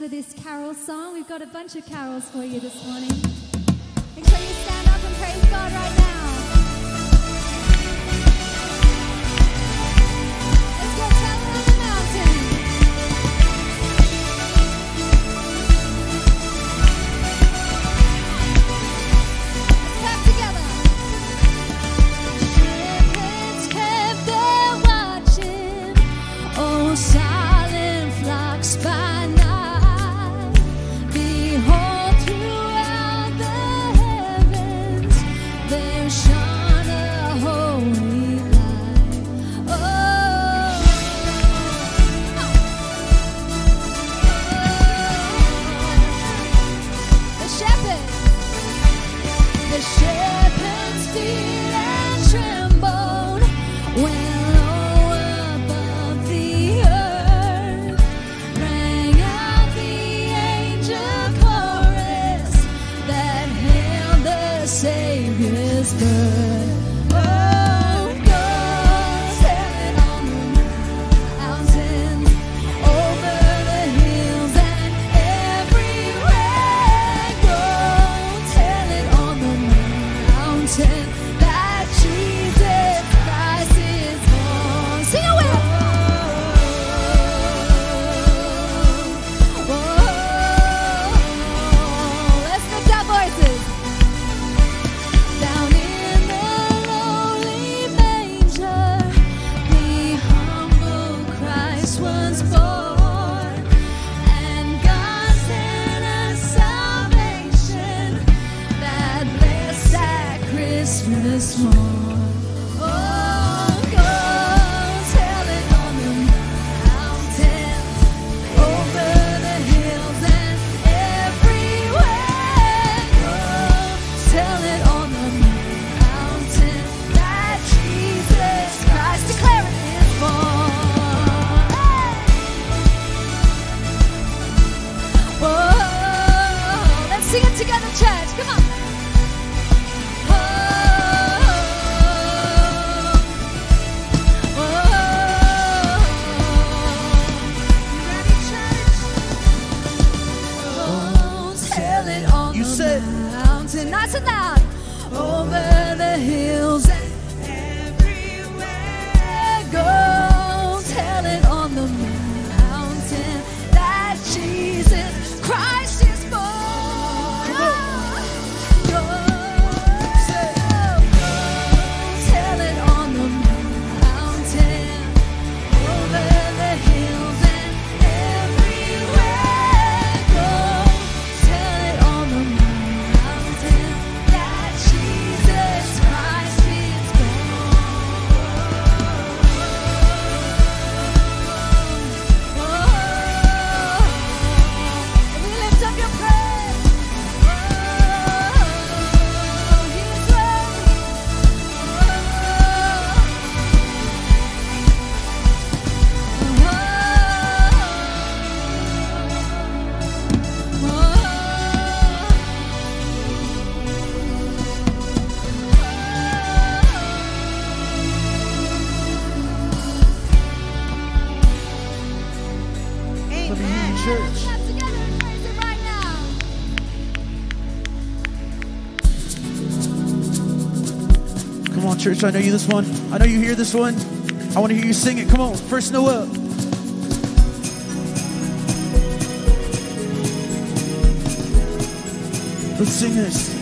for this carol song. We've got a bunch of carols for you this morning. And so you stand up and praise God right now. sing it together, church. Come on. church. I know you this one. I know you hear this one. I want to hear you sing it. Come on, first know up. Let's sing this.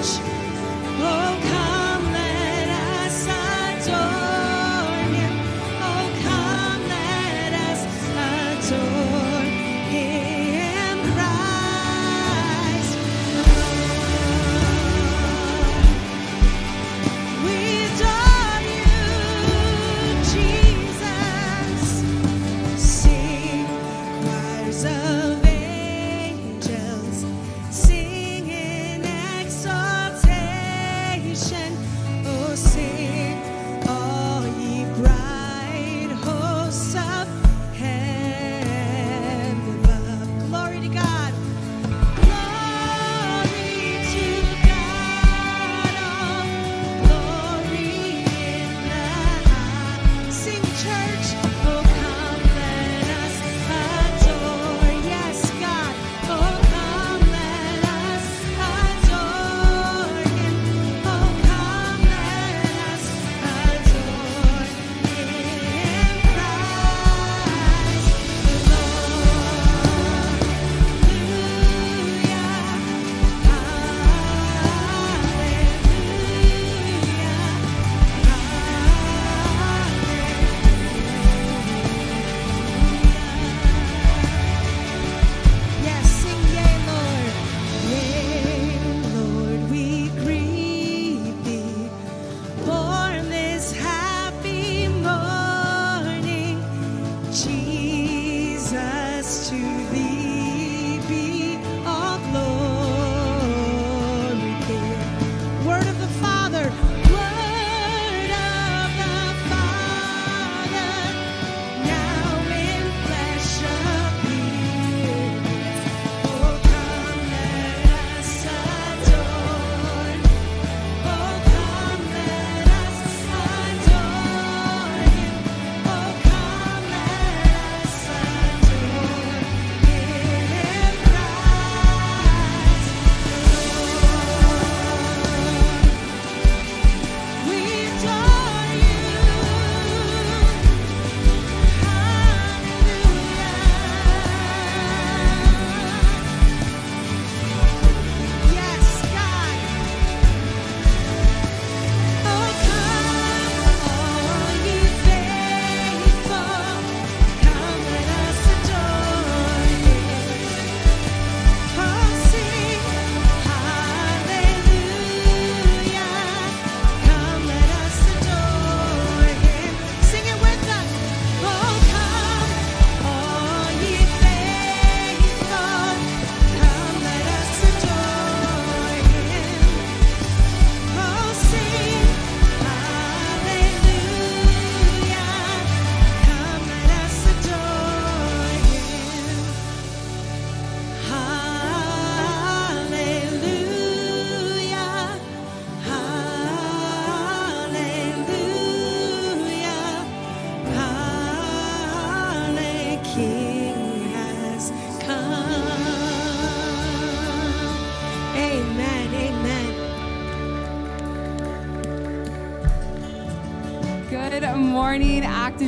Church.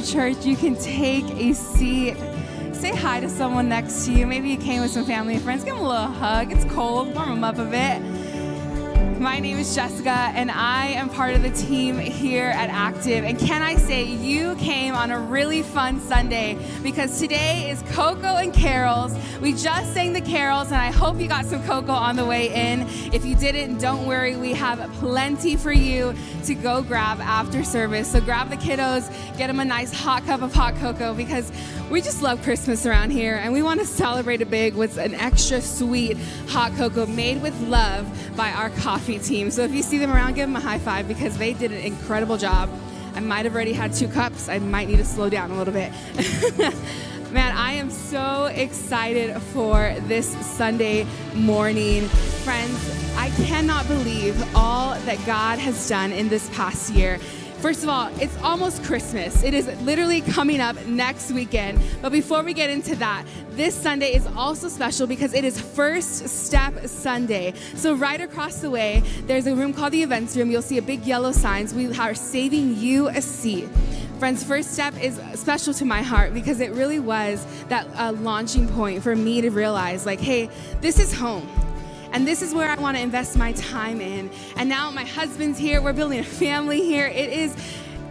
Church. You can take a seat. Say hi to someone next to you. Maybe you came with some family and friends. Give them a little hug. It's cold. Warm them up a bit. My name is Jessica, and I am part of the team here at Active. And can I say, you came on a really fun Sunday because today is Cocoa and Carols. We just sang the carols, and I hope you got some Cocoa on the way in. If you didn't, don't worry. We have plenty for you to go grab after service. So grab the kiddos, get them a nice hot cup of hot cocoa because we just love Christmas around here, and we want to celebrate it big with an extra sweet hot cocoa made with love by our coffee team. So if you see them around, give them a high five because they did an incredible job. I might have already had two cups. I might need to slow down a little bit. Man, I am so excited for this Sunday morning. Friends, I cannot believe all that God has done in this past year. First of all, it's almost Christmas. It is literally coming up next weekend. But before we get into that, this Sunday is also special because it is First Step Sunday. So, right across the way, there's a room called the Events Room. You'll see a big yellow signs. We are saving you a seat. Friends, First Step is special to my heart because it really was that uh, launching point for me to realize, like, hey, this is home. And this is where I want to invest my time in. And now my husband's here. We're building a family here. It is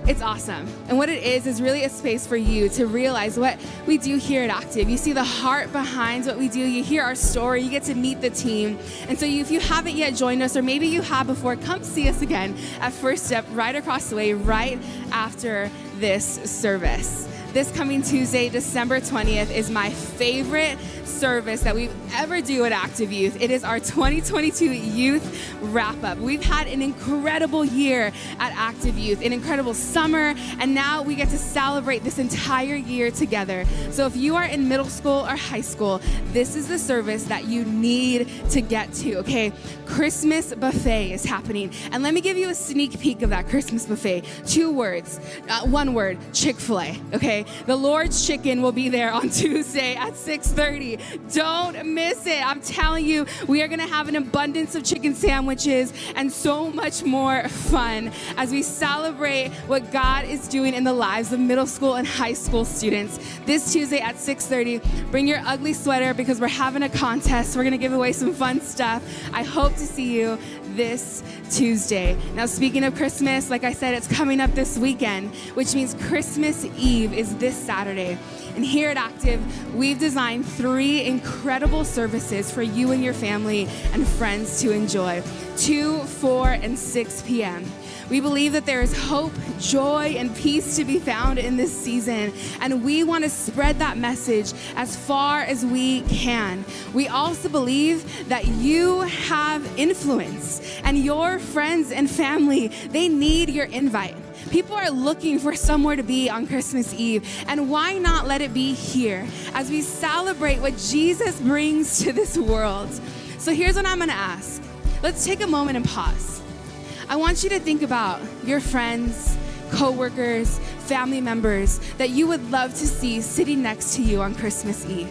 it's awesome. And what it is, is really a space for you to realize what we do here at Octave. You see the heart behind what we do, you hear our story, you get to meet the team. And so, you, if you haven't yet joined us, or maybe you have before, come see us again at First Step right across the way, right after this service. This coming Tuesday, December 20th, is my favorite service that we ever do at Active Youth. It is our 2022 Youth Wrap Up. We've had an incredible year at Active Youth, an incredible summer, and now we get to celebrate this entire year together. So if you are in middle school or high school, this is the service that you need to get to, okay? Christmas buffet is happening. And let me give you a sneak peek of that Christmas buffet. Two words, uh, one word, Chick-fil-A, okay? The Lord's Chicken will be there on Tuesday at 6:30. Don't miss it. I'm telling you, we are going to have an abundance of chicken sandwiches and so much more fun as we celebrate what God is doing in the lives of middle school and high school students. This Tuesday at 6:30, bring your ugly sweater because we're having a contest. We're going to give away some fun stuff. I hope to see you this Tuesday. Now, speaking of Christmas, like I said, it's coming up this weekend, which means Christmas Eve is this Saturday. And here at Active, we've designed three incredible services for you and your family and friends to enjoy 2, 4, and 6 p.m. We believe that there is hope, joy, and peace to be found in this season, and we want to spread that message as far as we can. We also believe that you have influence, and your friends and family, they need your invite. People are looking for somewhere to be on Christmas Eve, and why not let it be here as we celebrate what Jesus brings to this world? So here's what I'm gonna ask let's take a moment and pause. I want you to think about your friends, coworkers, family members that you would love to see sitting next to you on Christmas Eve.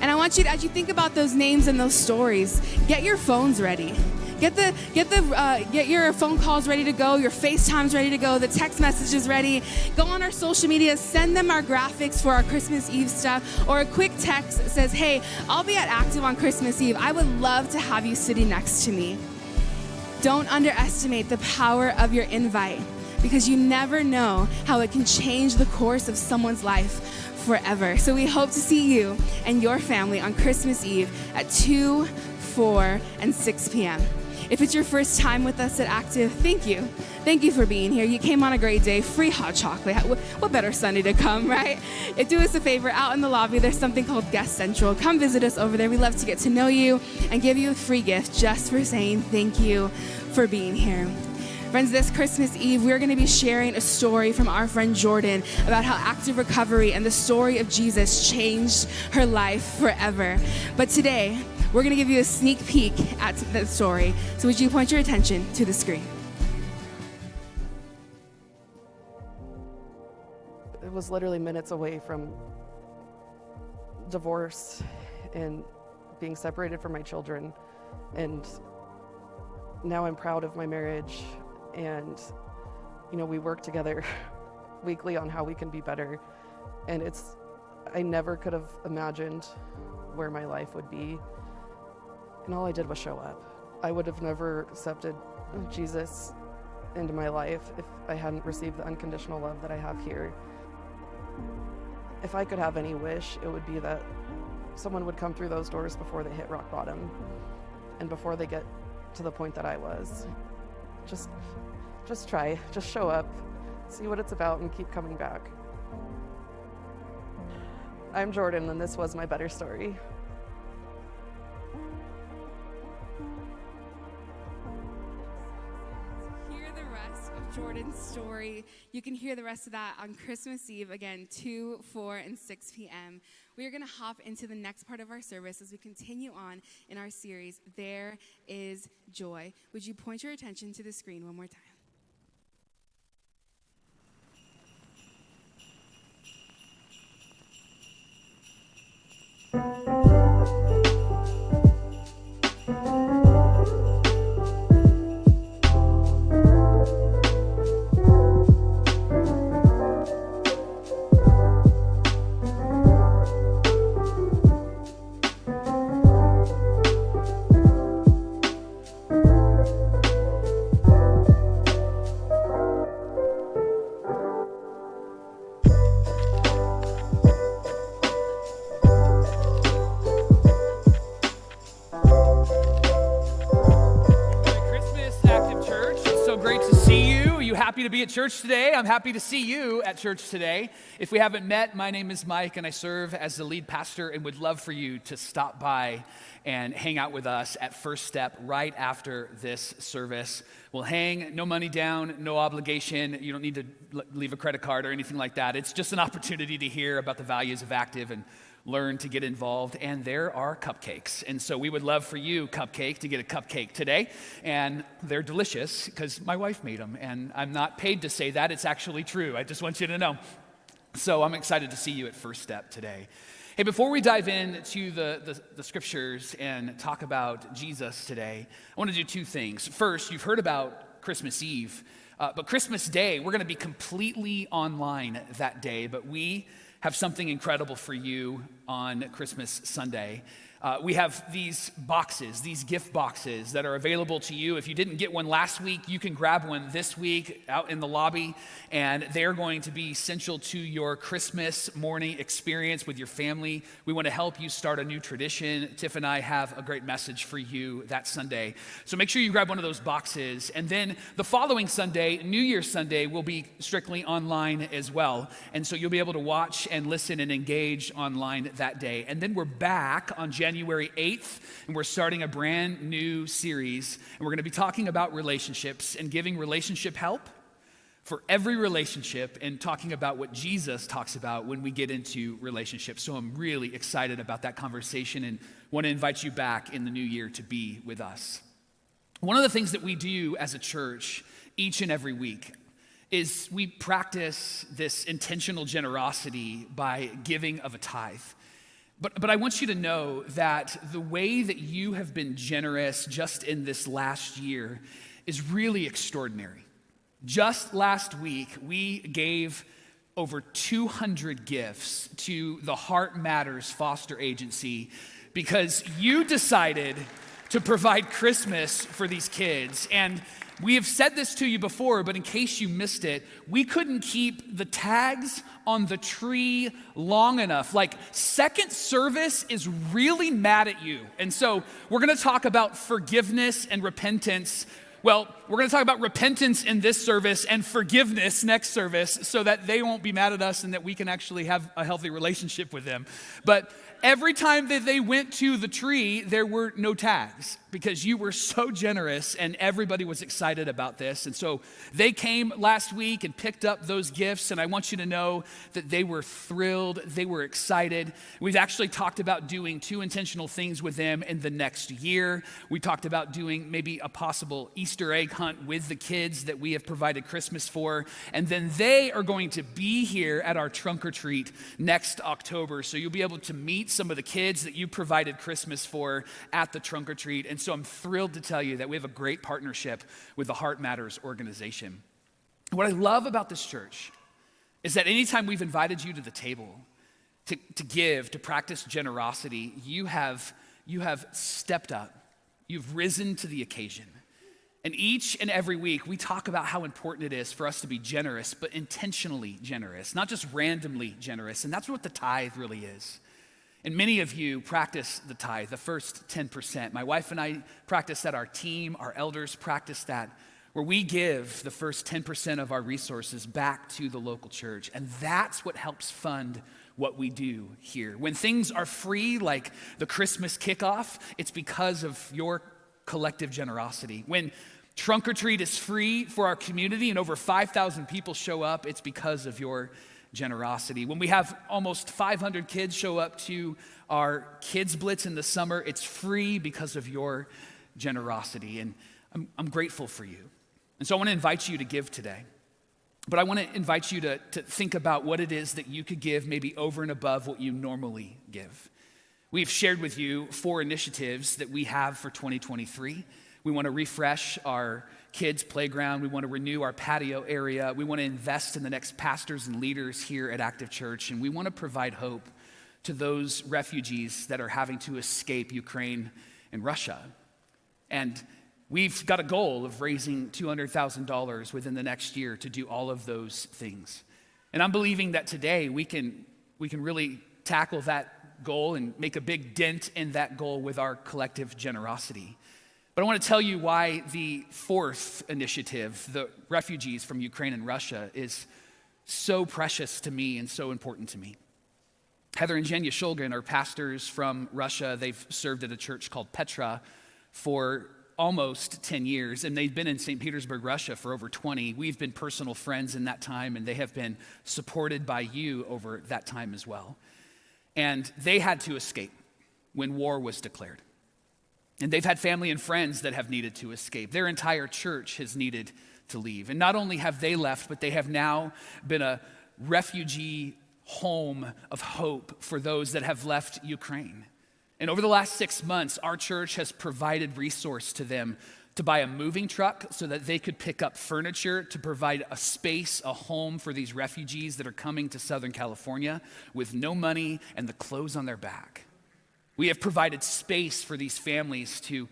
And I want you to, as you think about those names and those stories, get your phones ready. Get the get the uh, get your phone calls ready to go, your FaceTimes ready to go, the text messages ready. Go on our social media, send them our graphics for our Christmas Eve stuff, or a quick text that says, "Hey, I'll be at Active on Christmas Eve. I would love to have you sitting next to me." Don't underestimate the power of your invite because you never know how it can change the course of someone's life forever. So we hope to see you and your family on Christmas Eve at 2, 4, and 6 p.m. If it's your first time with us at Active, thank you. Thank you for being here. You came on a great day, free hot chocolate. What better Sunday to come, right? If do us a favor, out in the lobby, there's something called Guest Central. Come visit us over there. We love to get to know you and give you a free gift just for saying thank you for being here. Friends, this Christmas Eve, we're going to be sharing a story from our friend Jordan about how active recovery and the story of Jesus changed her life forever. But today, we're going to give you a sneak peek at the story. So, would you point your attention to the screen? it was literally minutes away from divorce and being separated from my children and now i'm proud of my marriage and you know we work together weekly on how we can be better and it's i never could have imagined where my life would be and all i did was show up i would have never accepted jesus into my life if i hadn't received the unconditional love that i have here if I could have any wish, it would be that someone would come through those doors before they hit rock bottom and before they get to the point that I was. Just just try, just show up, see what it's about and keep coming back. I'm Jordan and this was my better story. Jordan's story. You can hear the rest of that on Christmas Eve, again, 2, 4, and 6 p.m. We are going to hop into the next part of our service as we continue on in our series, There is Joy. Would you point your attention to the screen one more time? To be at church today. I'm happy to see you at church today. If we haven't met, my name is Mike, and I serve as the lead pastor and would love for you to stop by and hang out with us at First Step right after this service. We'll hang, no money down, no obligation. You don't need to leave a credit card or anything like that. It's just an opportunity to hear about the values of Active and learn to get involved. And there are cupcakes. And so we would love for you, Cupcake, to get a cupcake today. And they're delicious because my wife made them. And I'm not paid to say that, it's actually true. I just want you to know. So I'm excited to see you at First Step today. Hey, before we dive into the, the, the, scriptures and talk about Jesus today, I want to do two things. First, you've heard about Christmas Eve, uh, but Christmas Day, we're going to be completely online that day, but we have something incredible for you on Christmas Sunday. Uh, we have these boxes, these gift boxes that are available to you. If you didn't get one last week, you can grab one this week out in the lobby, and they're going to be essential to your Christmas morning experience with your family. We want to help you start a new tradition. Tiff and I have a great message for you that Sunday. So make sure you grab one of those boxes. And then the following Sunday, New Year's Sunday, will be strictly online as well. And so you'll be able to watch and listen and engage online that day. And then we're back on January. January 8th, and we're starting a brand new series. And we're going to be talking about relationships and giving relationship help for every relationship and talking about what Jesus talks about when we get into relationships. So I'm really excited about that conversation and want to invite you back in the new year to be with us. One of the things that we do as a church each and every week is we practice this intentional generosity by giving of a tithe. But, but I want you to know that the way that you have been generous just in this last year is really extraordinary. Just last week, we gave over 200 gifts to the Heart Matters Foster Agency because you decided to provide Christmas for these kids. And we have said this to you before, but in case you missed it, we couldn't keep the tags on the tree long enough. Like, second service is really mad at you. And so, we're gonna talk about forgiveness and repentance. Well, we're gonna talk about repentance in this service and forgiveness next service so that they won't be mad at us and that we can actually have a healthy relationship with them. But every time that they went to the tree, there were no tags because you were so generous and everybody was excited about this. And so they came last week and picked up those gifts. And I want you to know that they were thrilled, they were excited. We've actually talked about doing two intentional things with them in the next year. We talked about doing maybe a possible Easter egg hunt with the kids that we have provided Christmas for. And then they are going to be here at our trunk or treat next October. So you'll be able to meet some of the kids that you provided Christmas for at the trunk or treat. And so I'm thrilled to tell you that we have a great partnership with the Heart Matters organization. What I love about this church is that anytime we've invited you to the table to, to give, to practice generosity, you have, you have stepped up, you've risen to the occasion. And each and every week, we talk about how important it is for us to be generous, but intentionally generous, not just randomly generous. And that's what the tithe really is. And many of you practice the tithe, the first 10%. My wife and I practice that, our team, our elders practice that, where we give the first 10% of our resources back to the local church. And that's what helps fund what we do here. When things are free, like the Christmas kickoff, it's because of your collective generosity. When trunk or treat is free for our community and over 5,000 people show up, it's because of your generosity. When we have almost 500 kids show up to our Kids Blitz in the summer, it's free because of your generosity. And I'm, I'm grateful for you. And so I want to invite you to give today. But I want to invite you to, to think about what it is that you could give, maybe over and above what you normally give. We've shared with you four initiatives that we have for 2023. We want to refresh our kids' playground. We want to renew our patio area. We want to invest in the next pastors and leaders here at Active Church. And we want to provide hope to those refugees that are having to escape Ukraine and Russia. And we've got a goal of raising $200,000 within the next year to do all of those things. And I'm believing that today we can, we can really tackle that goal and make a big dent in that goal with our collective generosity. But I want to tell you why the fourth initiative, the refugees from Ukraine and Russia, is so precious to me and so important to me. Heather and Jenya Shulgin are pastors from Russia. They've served at a church called Petra for almost 10 years, and they've been in St. Petersburg, Russia for over 20. We've been personal friends in that time, and they have been supported by you over that time as well. And they had to escape when war was declared. And they've had family and friends that have needed to escape. Their entire church has needed to leave. And not only have they left, but they have now been a refugee home of hope for those that have left Ukraine. And over the last six months, our church has provided resource to them to buy a moving truck so that they could pick up furniture to provide a space, a home for these refugees that are coming to Southern California with no money and the clothes on their back. We have provided space for these families to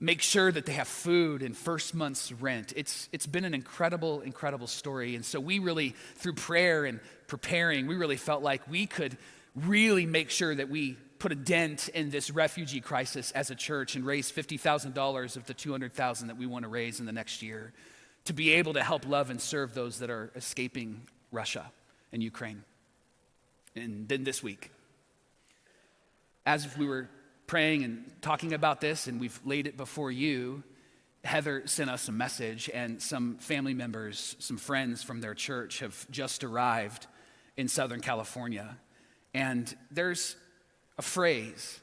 make sure that they have food and first month's rent. It's, it's been an incredible, incredible story. And so we really, through prayer and preparing, we really felt like we could really make sure that we put a dent in this refugee crisis as a church and raise $50,000 of the 200,000 that we want to raise in the next year to be able to help love and serve those that are escaping Russia and Ukraine. And then this week, as we were praying and talking about this, and we've laid it before you, Heather sent us a message, and some family members, some friends from their church have just arrived in Southern California. And there's a phrase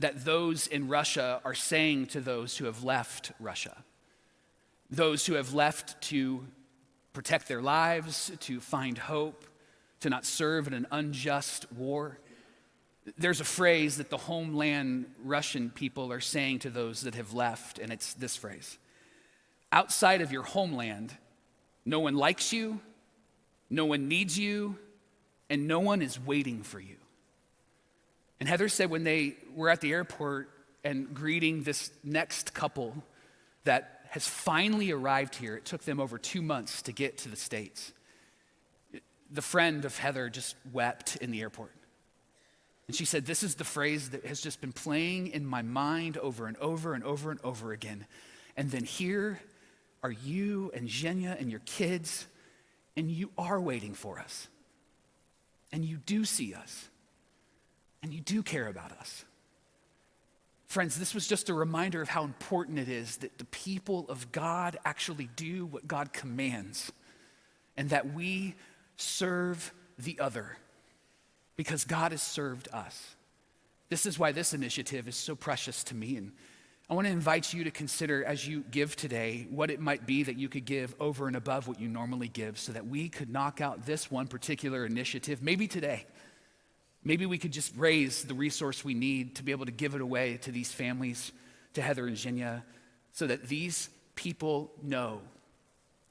that those in Russia are saying to those who have left Russia, those who have left to protect their lives, to find hope, to not serve in an unjust war. There's a phrase that the homeland Russian people are saying to those that have left, and it's this phrase Outside of your homeland, no one likes you, no one needs you, and no one is waiting for you. And Heather said when they were at the airport and greeting this next couple that has finally arrived here, it took them over two months to get to the States. The friend of Heather just wept in the airport. And she said, This is the phrase that has just been playing in my mind over and over and over and over again. And then here are you and Zhenya and your kids, and you are waiting for us. And you do see us. And you do care about us. Friends, this was just a reminder of how important it is that the people of God actually do what God commands and that we serve the other because God has served us. This is why this initiative is so precious to me. And I want to invite you to consider as you give today what it might be that you could give over and above what you normally give so that we could knock out this one particular initiative, maybe today. Maybe we could just raise the resource we need to be able to give it away to these families, to Heather and Zhenya, so that these people know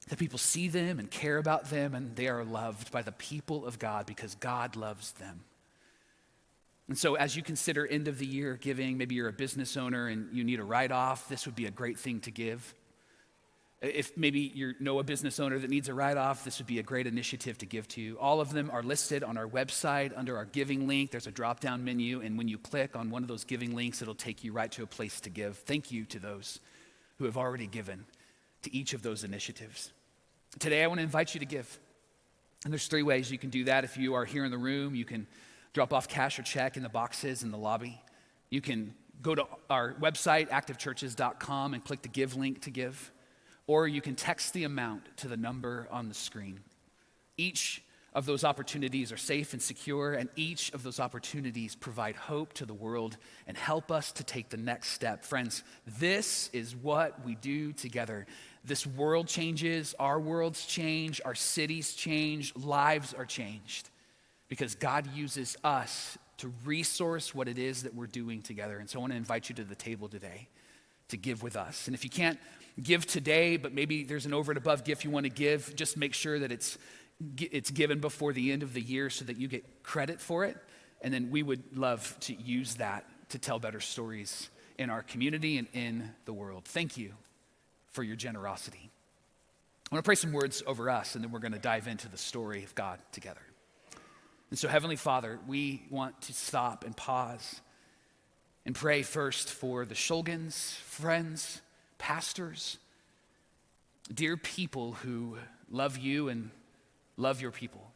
that people see them and care about them and they are loved by the people of God because God loves them. And so, as you consider end of the year giving, maybe you're a business owner and you need a write off, this would be a great thing to give. If maybe you know a business owner that needs a write off, this would be a great initiative to give to you. All of them are listed on our website under our giving link. There's a drop down menu, and when you click on one of those giving links, it'll take you right to a place to give. Thank you to those who have already given to each of those initiatives. Today, I want to invite you to give. And there's three ways you can do that. If you are here in the room, you can drop off cash or check in the boxes in the lobby. You can go to our website, activechurches.com, and click the give link to give or you can text the amount to the number on the screen. Each of those opportunities are safe and secure, and each of those opportunities provide hope to the world and help us to take the next step. Friends, this is what we do together. This world changes, our worlds change, our cities change, lives are changed because God uses us to resource what it is that we're doing together. And so I want to invite you to the table today to give with us. And if you can't give today, but maybe there's an over and above gift you want to give, just make sure that it's, it's given before the end of the year so that you get credit for it. And then we would love to use that to tell better stories in our community and in the world. Thank you for your generosity. I want to pray some words over us, and then we're going to dive into the story of God together. And so, Heavenly Father, we want to stop and pause and pray first for the Shulgins, friends, pastors, dear people who love you and love your people.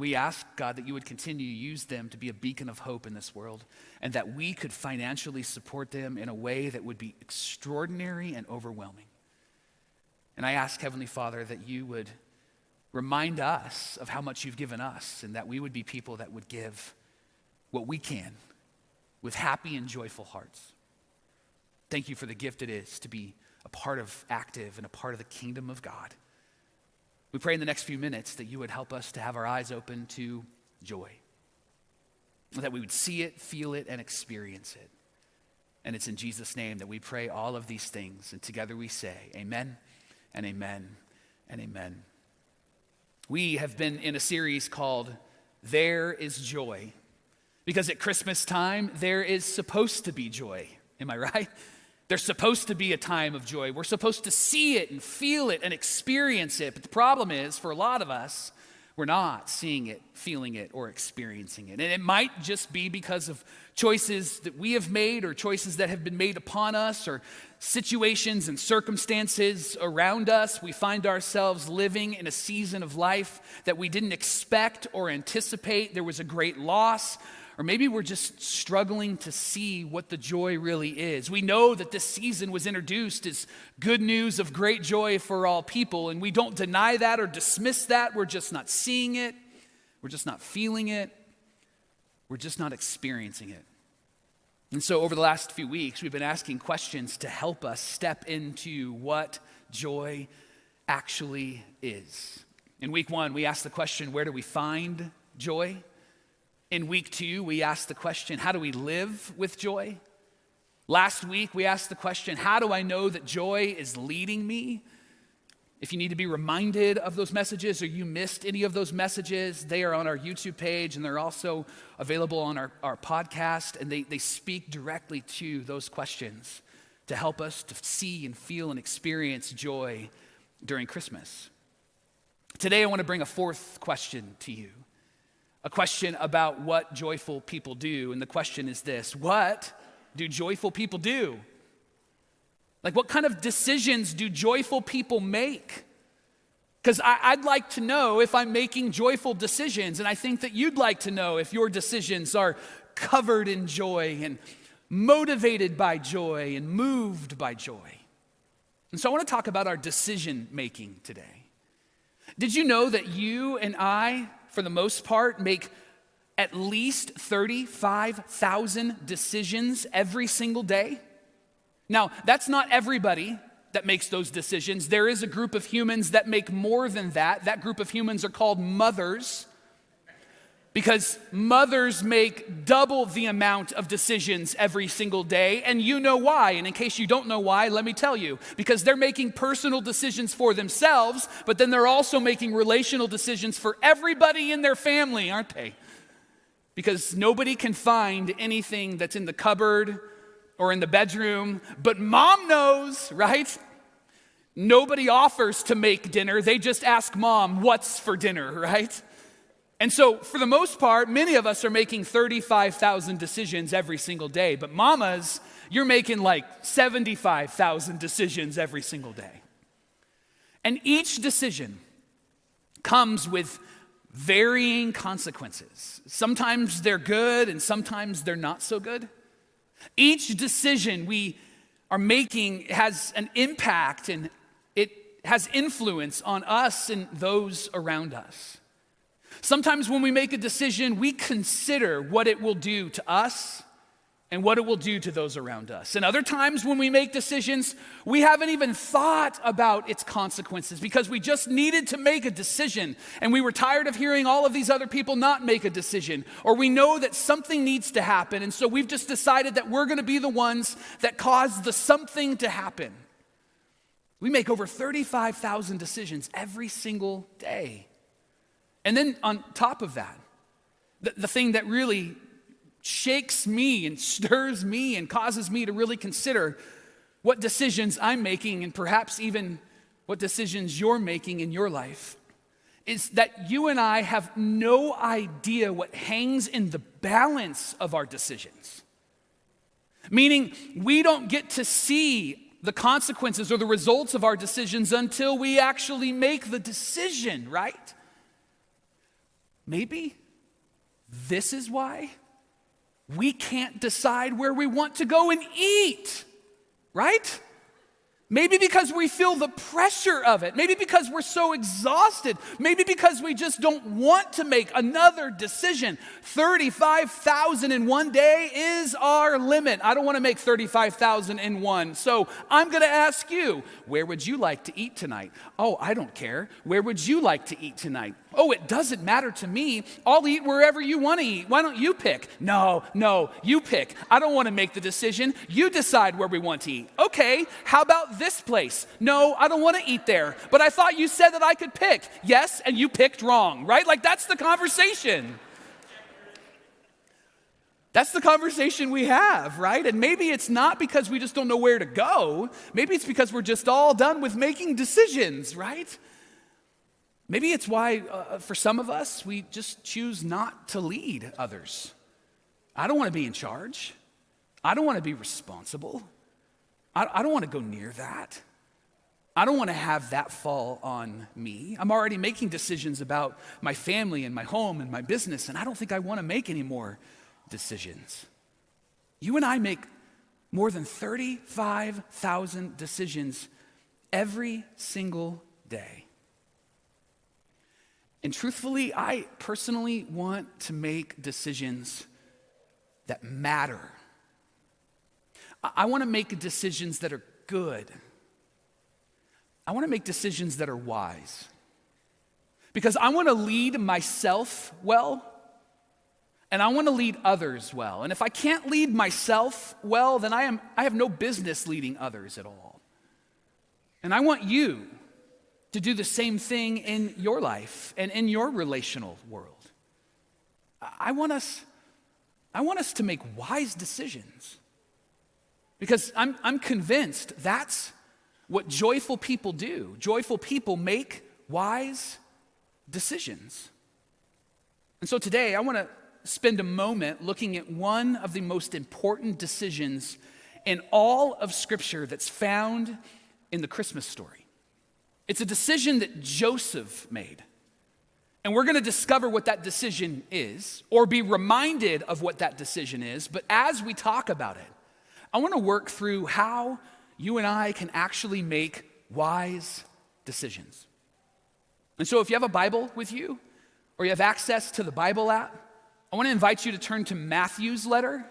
We ask, God, that you would continue to use them to be a beacon of hope in this world and that we could financially support them in a way that would be extraordinary and overwhelming. And I ask, Heavenly Father, that you would remind us of how much you've given us and that we would be people that would give what we can with happy and joyful hearts. Thank you for the gift it is to be a part of active and a part of the kingdom of God. We pray in the next few minutes that you would help us to have our eyes open to joy, that we would see it, feel it, and experience it. And it's in Jesus' name that we pray all of these things. And together we say, Amen and Amen and Amen. We have been in a series called There is Joy. Because at Christmas time, there is supposed to be joy. Am I right? There's supposed to be a time of joy. We're supposed to see it and feel it and experience it. But the problem is, for a lot of us, we're not seeing it, feeling it, or experiencing it. And it might just be because of choices that we have made, or choices that have been made upon us, or situations and circumstances around us. We find ourselves living in a season of life that we didn't expect or anticipate. There was a great loss, or maybe we're just struggling to see what the joy really is. We know that this season was introduced as good news of great joy for all people, and we don't deny that or dismiss that. We're just not seeing it, we're just not feeling it, we're just not experiencing it. And so, over the last few weeks, we've been asking questions to help us step into what joy actually is. In week one, we asked the question where do we find joy? In week two, we asked the question how do we live with joy? Last week, we asked the question how do I know that joy is leading me? If you need to be reminded of those messages or you missed any of those messages, they are on our YouTube page and they're also available on our, our podcast. And they, they speak directly to those questions to help us to see and feel and experience joy during Christmas. Today, I want to bring a fourth question to you a question about what joyful people do. And the question is this What do joyful people do? Like, what kind of decisions do joyful people make? Because I'd like to know if I'm making joyful decisions, and I think that you'd like to know if your decisions are covered in joy and motivated by joy and moved by joy. And so I want to talk about our decision making today. Did you know that you and I for the most part, make at least 35,000 decisions every single day. Now, that's not everybody that makes those decisions. There is a group of humans that make more than that. That group of humans are called mothers because mothers make double the amount of decisions every single day, and you know why. And in case you don't know why, let me tell you because they're making personal decisions for themselves, but then they're also making relational decisions for everybody in their family, aren't they? Because nobody can find anything that's in the cupboard or in the bedroom, but mom knows, right? Nobody offers to make dinner, they just ask mom, What's for dinner, right? And so, for the most part, many of us are making 35,000 decisions every single day. But, mamas, you're making like 75,000 decisions every single day. And each decision comes with varying consequences. Sometimes they're good, and sometimes they're not so good. Each decision we are making has an impact and it has influence on us and those around us. Sometimes when we make a decision, we consider what it will do to us and what it will do to those around us. And other times when we make decisions, we haven't even thought about its consequences because we just needed to make a decision and we were tired of hearing all of these other people not make a decision. Or we know that something needs to happen, and so we've just decided that we're gonna be the ones that cause the something to happen. We make over 35,000 decisions every single day. And then on top of that, the, the thing that really shakes me and stirs me and causes me to really consider what decisions I'm making and perhaps even what decisions you're making in your life is that you and I have no idea what hangs in the balance of our decisions. Meaning, we don't get to see the consequences or the results of our decisions until we actually make the decision, right? Maybe this is why we can't decide where we want to go and eat, right? Maybe because we feel the pressure of it. Maybe because we're so exhausted. Maybe because we just don't want to make another decision. 35,000 in one day is our limit. I don't want to make 35,000 in one. So I'm going to ask you, where would you like to eat tonight? Oh, I don't care. Where would you like to eat tonight? Oh, it doesn't matter to me. I'll eat wherever you want to eat. Why don't you pick? No, no, you pick. I don't want to make the decision. You decide where we want to eat. Okay, how about this place? No, I don't want to eat there. But I thought you said that I could pick. Yes, and you picked wrong, right? Like that's the conversation. That's the conversation we have, right? And maybe it's not because we just don't know where to go. Maybe it's because we're just all done with making decisions, right? Maybe it's why, uh, for some of us, we just choose not to lead others. I don't want to be in charge. I don't want to be responsible. I, I don't want to go near that. I don't want to have that fall on me. I'm already making decisions about my family and my home and my business, and I don't think I want to make any more decisions. You and I make more than 35,000 decisions every single day. And truthfully, I personally want to make decisions that matter. I, want to make decisions that are good. I want to make decisions that are wise. Because I want to lead myself well, and I want to lead others well. And if I can't lead myself well, then I, am, I have no business leading others at all. And I want you to do the same thing in your life and in your relational world. I want us, I want us to make wise decisions. Because I'm, I'm convinced that's what joyful people do. Joyful people make wise decisions. And so today, I want to spend a moment looking at one of the most important decisions in all of Scripture that's found in the Christmas story. It's a decision that Joseph made. And we're going to discover what that decision is, or be reminded of what that decision is. But as we talk about it, I want to work through how you and I can actually make wise decisions. And so, if you have a Bible with you, or you have access to the Bible app, I want to invite you to turn to Matthew's letter,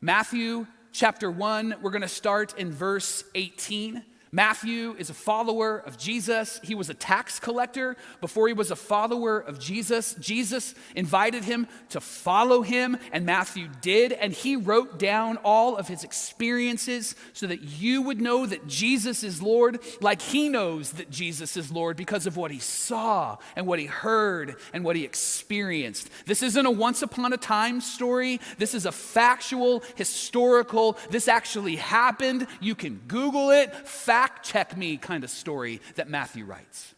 Matthew chapter 1. We're going to start in verse 18. Matthew is a follower of Jesus. He was a tax collector before he was a follower of Jesus. Jesus invited him to follow him, and Matthew did. And he wrote down all of his experiences so that you would know that Jesus is Lord, like he knows that Jesus is Lord because of what he saw and what he heard and what he experienced. This isn't a once upon a time story. This is a factual, historical, this actually happened. You can Google it. Fact check me kind of story that Matthew writes.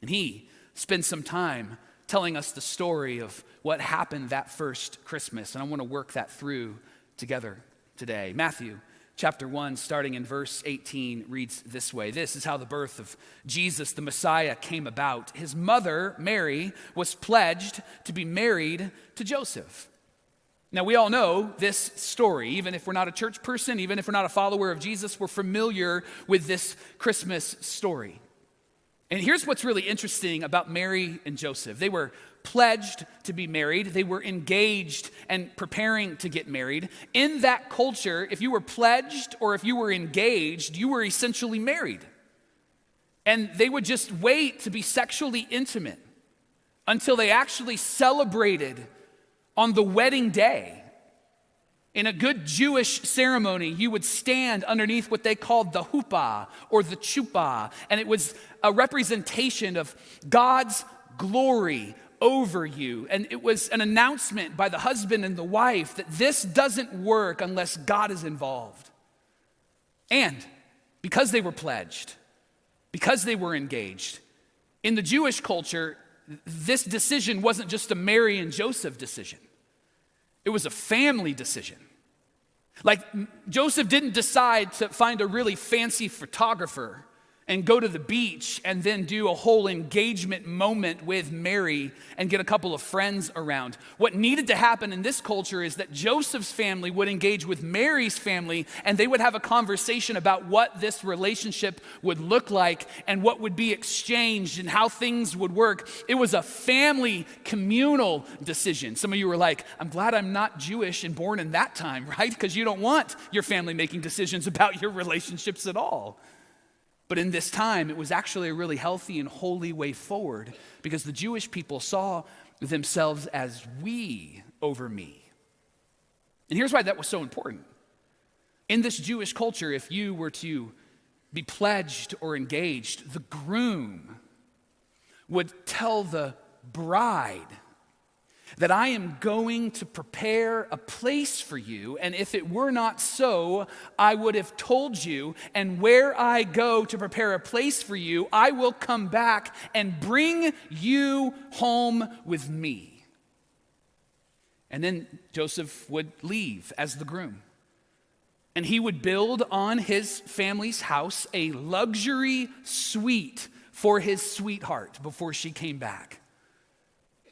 And he spends some time telling us the story of what happened that first Christmas. And I want to work that through together today. Matthew chapter 1, starting in verse 18, reads this way This is how the birth of Jesus, the Messiah, came about. His mother, Mary, was pledged to be married to Joseph. Now, we all know this story. Even if we're not a church person, even if we're not a follower of Jesus, we're familiar with this Christmas story. And here's what's really interesting about Mary and Joseph they were pledged to be married, they were engaged and preparing to get married. In that culture, if you were pledged or if you were engaged, you were essentially married. And they would just wait to be sexually intimate until they actually celebrated on the wedding day, in a good Jewish ceremony, you would stand underneath what they called the huppah or the chuppah, and it was a representation of God's glory over you. And it was an announcement by the husband and the wife that this doesn't work unless God is involved. And because they were pledged, because they were engaged, in the Jewish culture, this decision wasn't just a Mary and Joseph decision, it was a family decision. Like Joseph didn't decide to find a really fancy photographer and go to the beach and then do a whole engagement moment with Mary and get a couple of friends around. What needed to happen in this culture is that Joseph's family would engage with Mary's family and they would have a conversation about what this relationship would look like and what would be exchanged and how things would work. It was a family communal decision. Some of you were like, I'm glad I'm not Jewish and born in that time, right? Because you don't want your family making decisions about your relationships at all. But in this time, it was actually a really healthy and holy way forward because the Jewish people saw themselves as we over me. And here's why that was so important. In this Jewish culture, if you were to be pledged or engaged, the groom would tell the bride that I am going to prepare a place for you, and if it were not so, I would have told you, and where I go to prepare a place for you, I will come back and bring you home with me. And then Joseph would leave as the groom. And he would build on his family's house a luxury suite for his sweetheart before she came back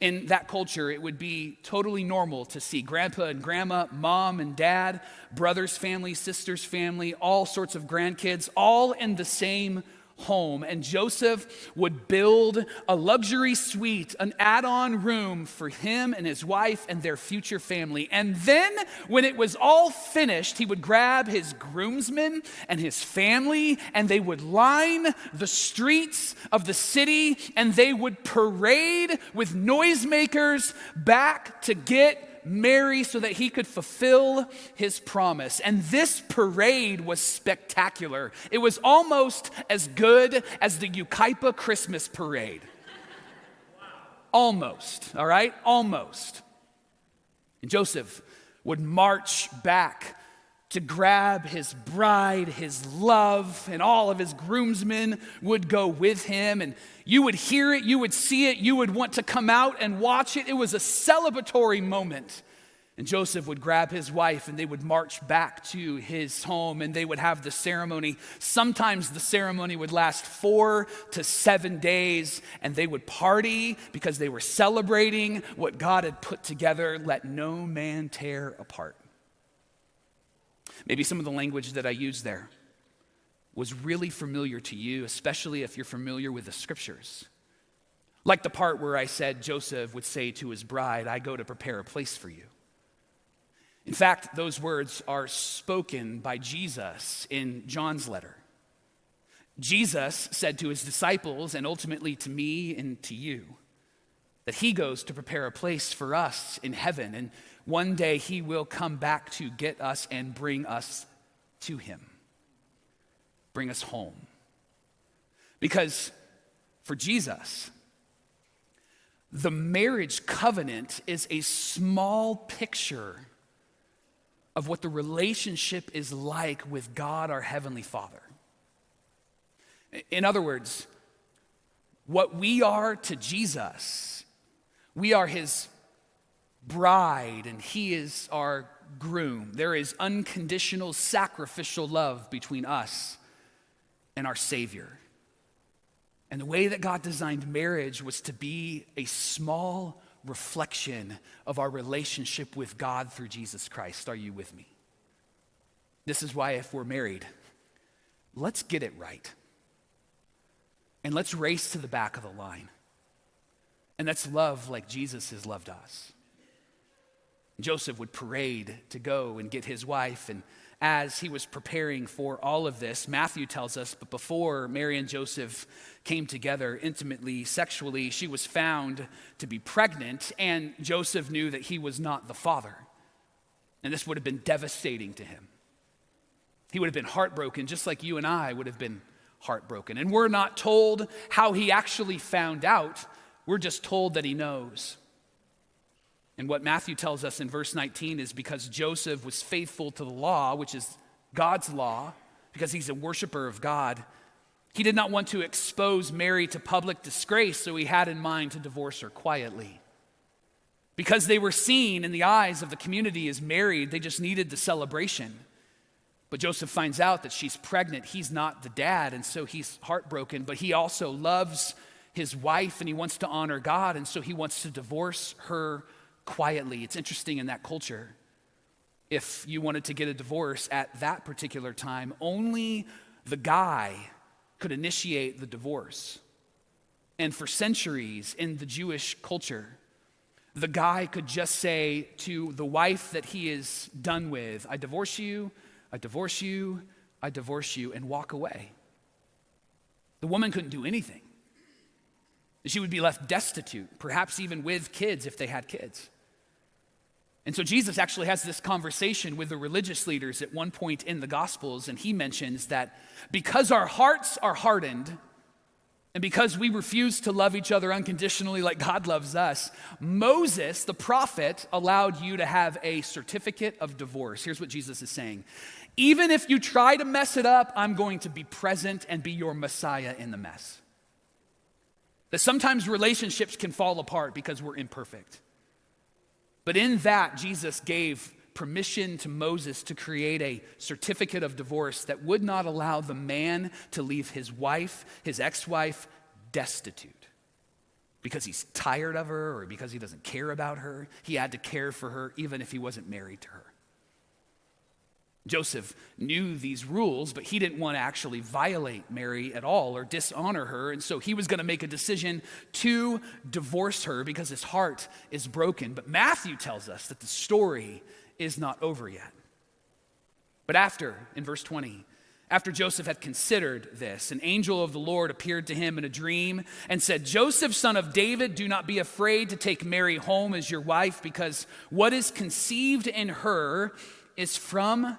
in that culture, it would be totally normal to see grandpa and grandma, mom and dad, brothers' family, sisters' family, all sorts of grandkids, all in the same home. And Joseph would build a luxury suite, an add on room for him and his wife and their future family. And then, when it was all finished, he would grab his groomsmen and his family, and they would line the streets of the city and they would parade with noisemakers back to get Mary so that he could fulfill his promise. And this parade was spectacular. It was almost as good as the Yucaipa Christmas parade. Almost, all right? Almost. And Joseph would march back to grab his bride, his love, and all of his groomsmen would go with him. And you would hear it, you would see it, you would want to come out and watch it. It was a celebratory moment. And Joseph would grab his wife and they would march back to his home and they would have the ceremony. Sometimes the ceremony would last four to seven days and they would party because they were celebrating what God had put together. Let no man tear apart. Maybe some of the language that I used there was really familiar to you, especially if you're familiar with the scriptures. Like the part where I said Joseph would say to his bride, I go to prepare a place for you. In fact, those words are spoken by Jesus in John's letter. Jesus said to his disciples, and ultimately to me and to you, that he goes to prepare a place for us in heaven, and one day he will come back to get us and bring us to him, bring us home. Because for Jesus, the marriage covenant is a small picture of what the relationship is like with God, our Heavenly Father. In other words, what we are to Jesus, we are His bride and He is our groom. There is unconditional sacrificial love between us and our Savior. And the way that God designed marriage was to be a small reflection of our relationship with God through Jesus Christ. Are you with me? This is why, if we're married, let's get it right. And let's race to the back of the line. And let's love like Jesus has loved us. Joseph would parade to go and get his wife and as he was preparing for all of this, Matthew tells us, but before Mary and Joseph came together intimately, sexually, she was found to be pregnant, and Joseph knew that he was not the father. And this would have been devastating to him. He would have been heartbroken, just like you and I would have been heartbroken. And we're not told how he actually found out, we're just told that he knows. And what Matthew tells us in verse 19 is because Joseph was faithful to the law, which is God's law, because he's a worshiper of God, he did not want to expose Mary to public disgrace, so he had in mind to divorce her quietly. Because they were seen in the eyes of the community as married, they just needed the celebration. But Joseph finds out that she's pregnant. He's not the dad, and so he's heartbroken, but he also loves his wife and he wants to honor God, and so he wants to divorce her quietly. It's interesting in that culture. If you wanted to get a divorce at that particular time, only the guy could initiate the divorce. And for centuries in the Jewish culture, the guy could just say to the wife that he is done with, I divorce you, I divorce you, I divorce you, and walk away. The woman couldn't do anything. She would be left destitute, perhaps even with kids if they had kids. And so Jesus actually has this conversation with the religious leaders at one point in the Gospels, and he mentions that because our hearts are hardened, and because we refuse to love each other unconditionally like God loves us, Moses, the prophet, allowed you to have a certificate of divorce. Here's what Jesus is saying Even if you try to mess it up, I'm going to be present and be your Messiah in the mess. That sometimes relationships can fall apart because we're imperfect. But in that, Jesus gave permission to Moses to create a certificate of divorce that would not allow the man to leave his wife, his ex wife, destitute because he's tired of her or because he doesn't care about her. He had to care for her even if he wasn't married to her. Joseph knew these rules, but he didn't want to actually violate Mary at all or dishonor her. And so he was going to make a decision to divorce her because his heart is broken. But Matthew tells us that the story is not over yet. But after, in verse 20, after Joseph had considered this, an angel of the Lord appeared to him in a dream and said, Joseph, son of David, do not be afraid to take Mary home as your wife, because what is conceived in her is from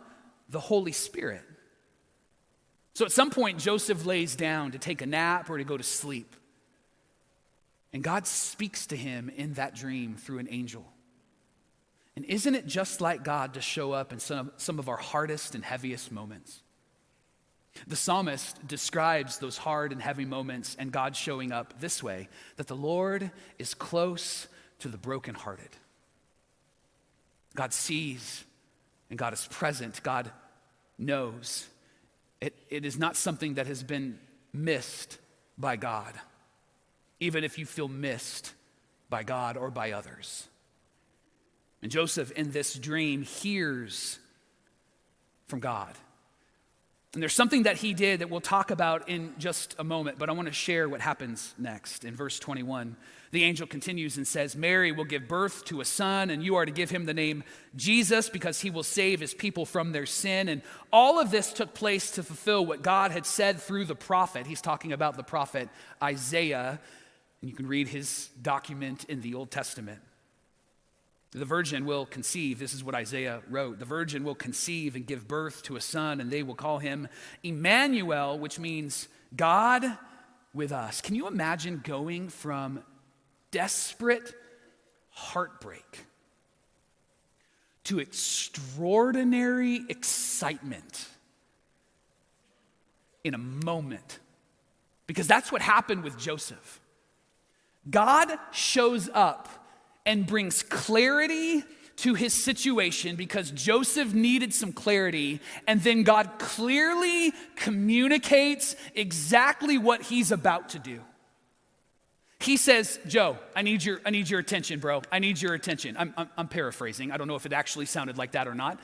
the Holy Spirit. So at some point, Joseph lays down to take a nap or to go to sleep. And God speaks to him in that dream through an angel. And isn't it just like God to show up in some, some of our hardest and heaviest moments? The psalmist describes those hard and heavy moments and God showing up this way that the Lord is close to the brokenhearted. God sees and God is present. God knows. It, it is not something that has been missed by God, even if you feel missed by God or by others. And Joseph, in this dream, hears from God. And there's something that he did that we'll talk about in just a moment, but I want to share what happens next in verse 21. The angel continues and says, Mary will give birth to a son, and you are to give him the name Jesus because he will save his people from their sin. And all of this took place to fulfill what God had said through the prophet. He's talking about the prophet Isaiah, and you can read his document in the Old Testament. The virgin will conceive. This is what Isaiah wrote. The virgin will conceive and give birth to a son, and they will call him Emmanuel, which means God with us. Can you imagine going from desperate heartbreak to extraordinary excitement in a moment? Because that's what happened with Joseph. God shows up and brings clarity to his situation because Joseph needed some clarity, and then God clearly communicates exactly what he's about to do. He says, Joe, I need your, I need your attention, bro. I need your attention. I'm, I'm, I'm paraphrasing. I don't know if it actually sounded like that or not.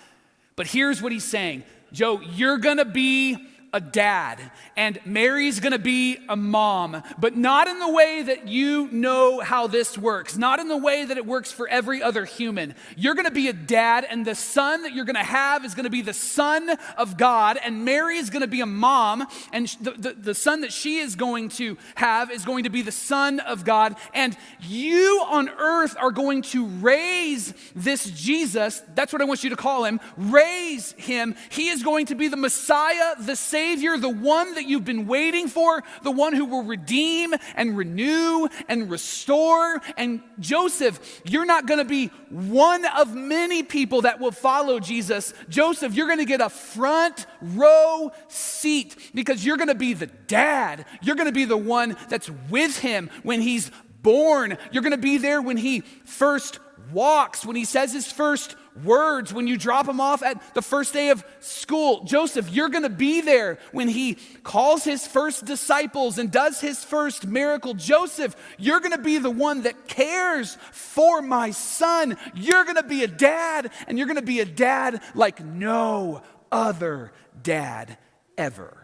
But here's what he's saying Joe, you're gonna be a dad, and Mary's gonna be a mom, but not in the way that you know how this works, not in the way that it works for every other human. You're gonna be a dad, and the son that you're gonna have is gonna be the son of God, and Mary is gonna be a mom, and the, the, the son that she is going to have is going to be the son of God, and you on earth are going to raise this Jesus. That's what I want you to call him. Raise him. He is going to be the Messiah, the Savior Savior, the one that you've been waiting for, the one who will redeem and renew and restore. And Joseph, you're not going to be one of many people that will follow Jesus. Joseph, you're going to get a front row seat because you're going to be the dad. You're going to be the one that's with him when he's born. You're going to be there when he first walks, when he says his first words, when you drop him off at the first day of school. Joseph, you're going to be there when he calls his first disciples and does his first miracle. Joseph, you're going to be the one that cares for my son. You're going to be a dad, and you're going to be a dad like no other dad ever.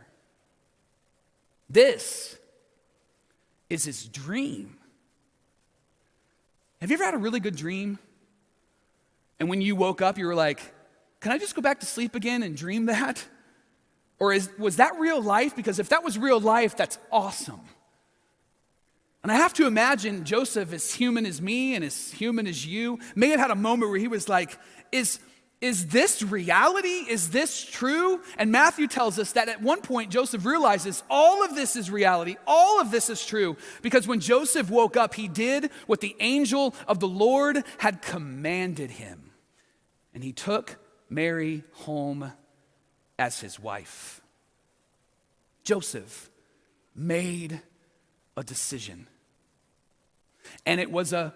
This is his dream. Have you ever had a really good dream? And when you woke up, you were like, can I just go back to sleep again and dream that? Or is, was that real life? Because if that was real life, that's awesome. And I have to imagine Joseph, as human as me and as human as you, may have had a moment where he was like, is, is this reality? Is this true? And Matthew tells us that at one point Joseph realizes all of this is reality. All of this is true because when Joseph woke up, he did what the angel of the Lord had commanded him. And he took Mary home as his wife. Joseph made a decision. And it was a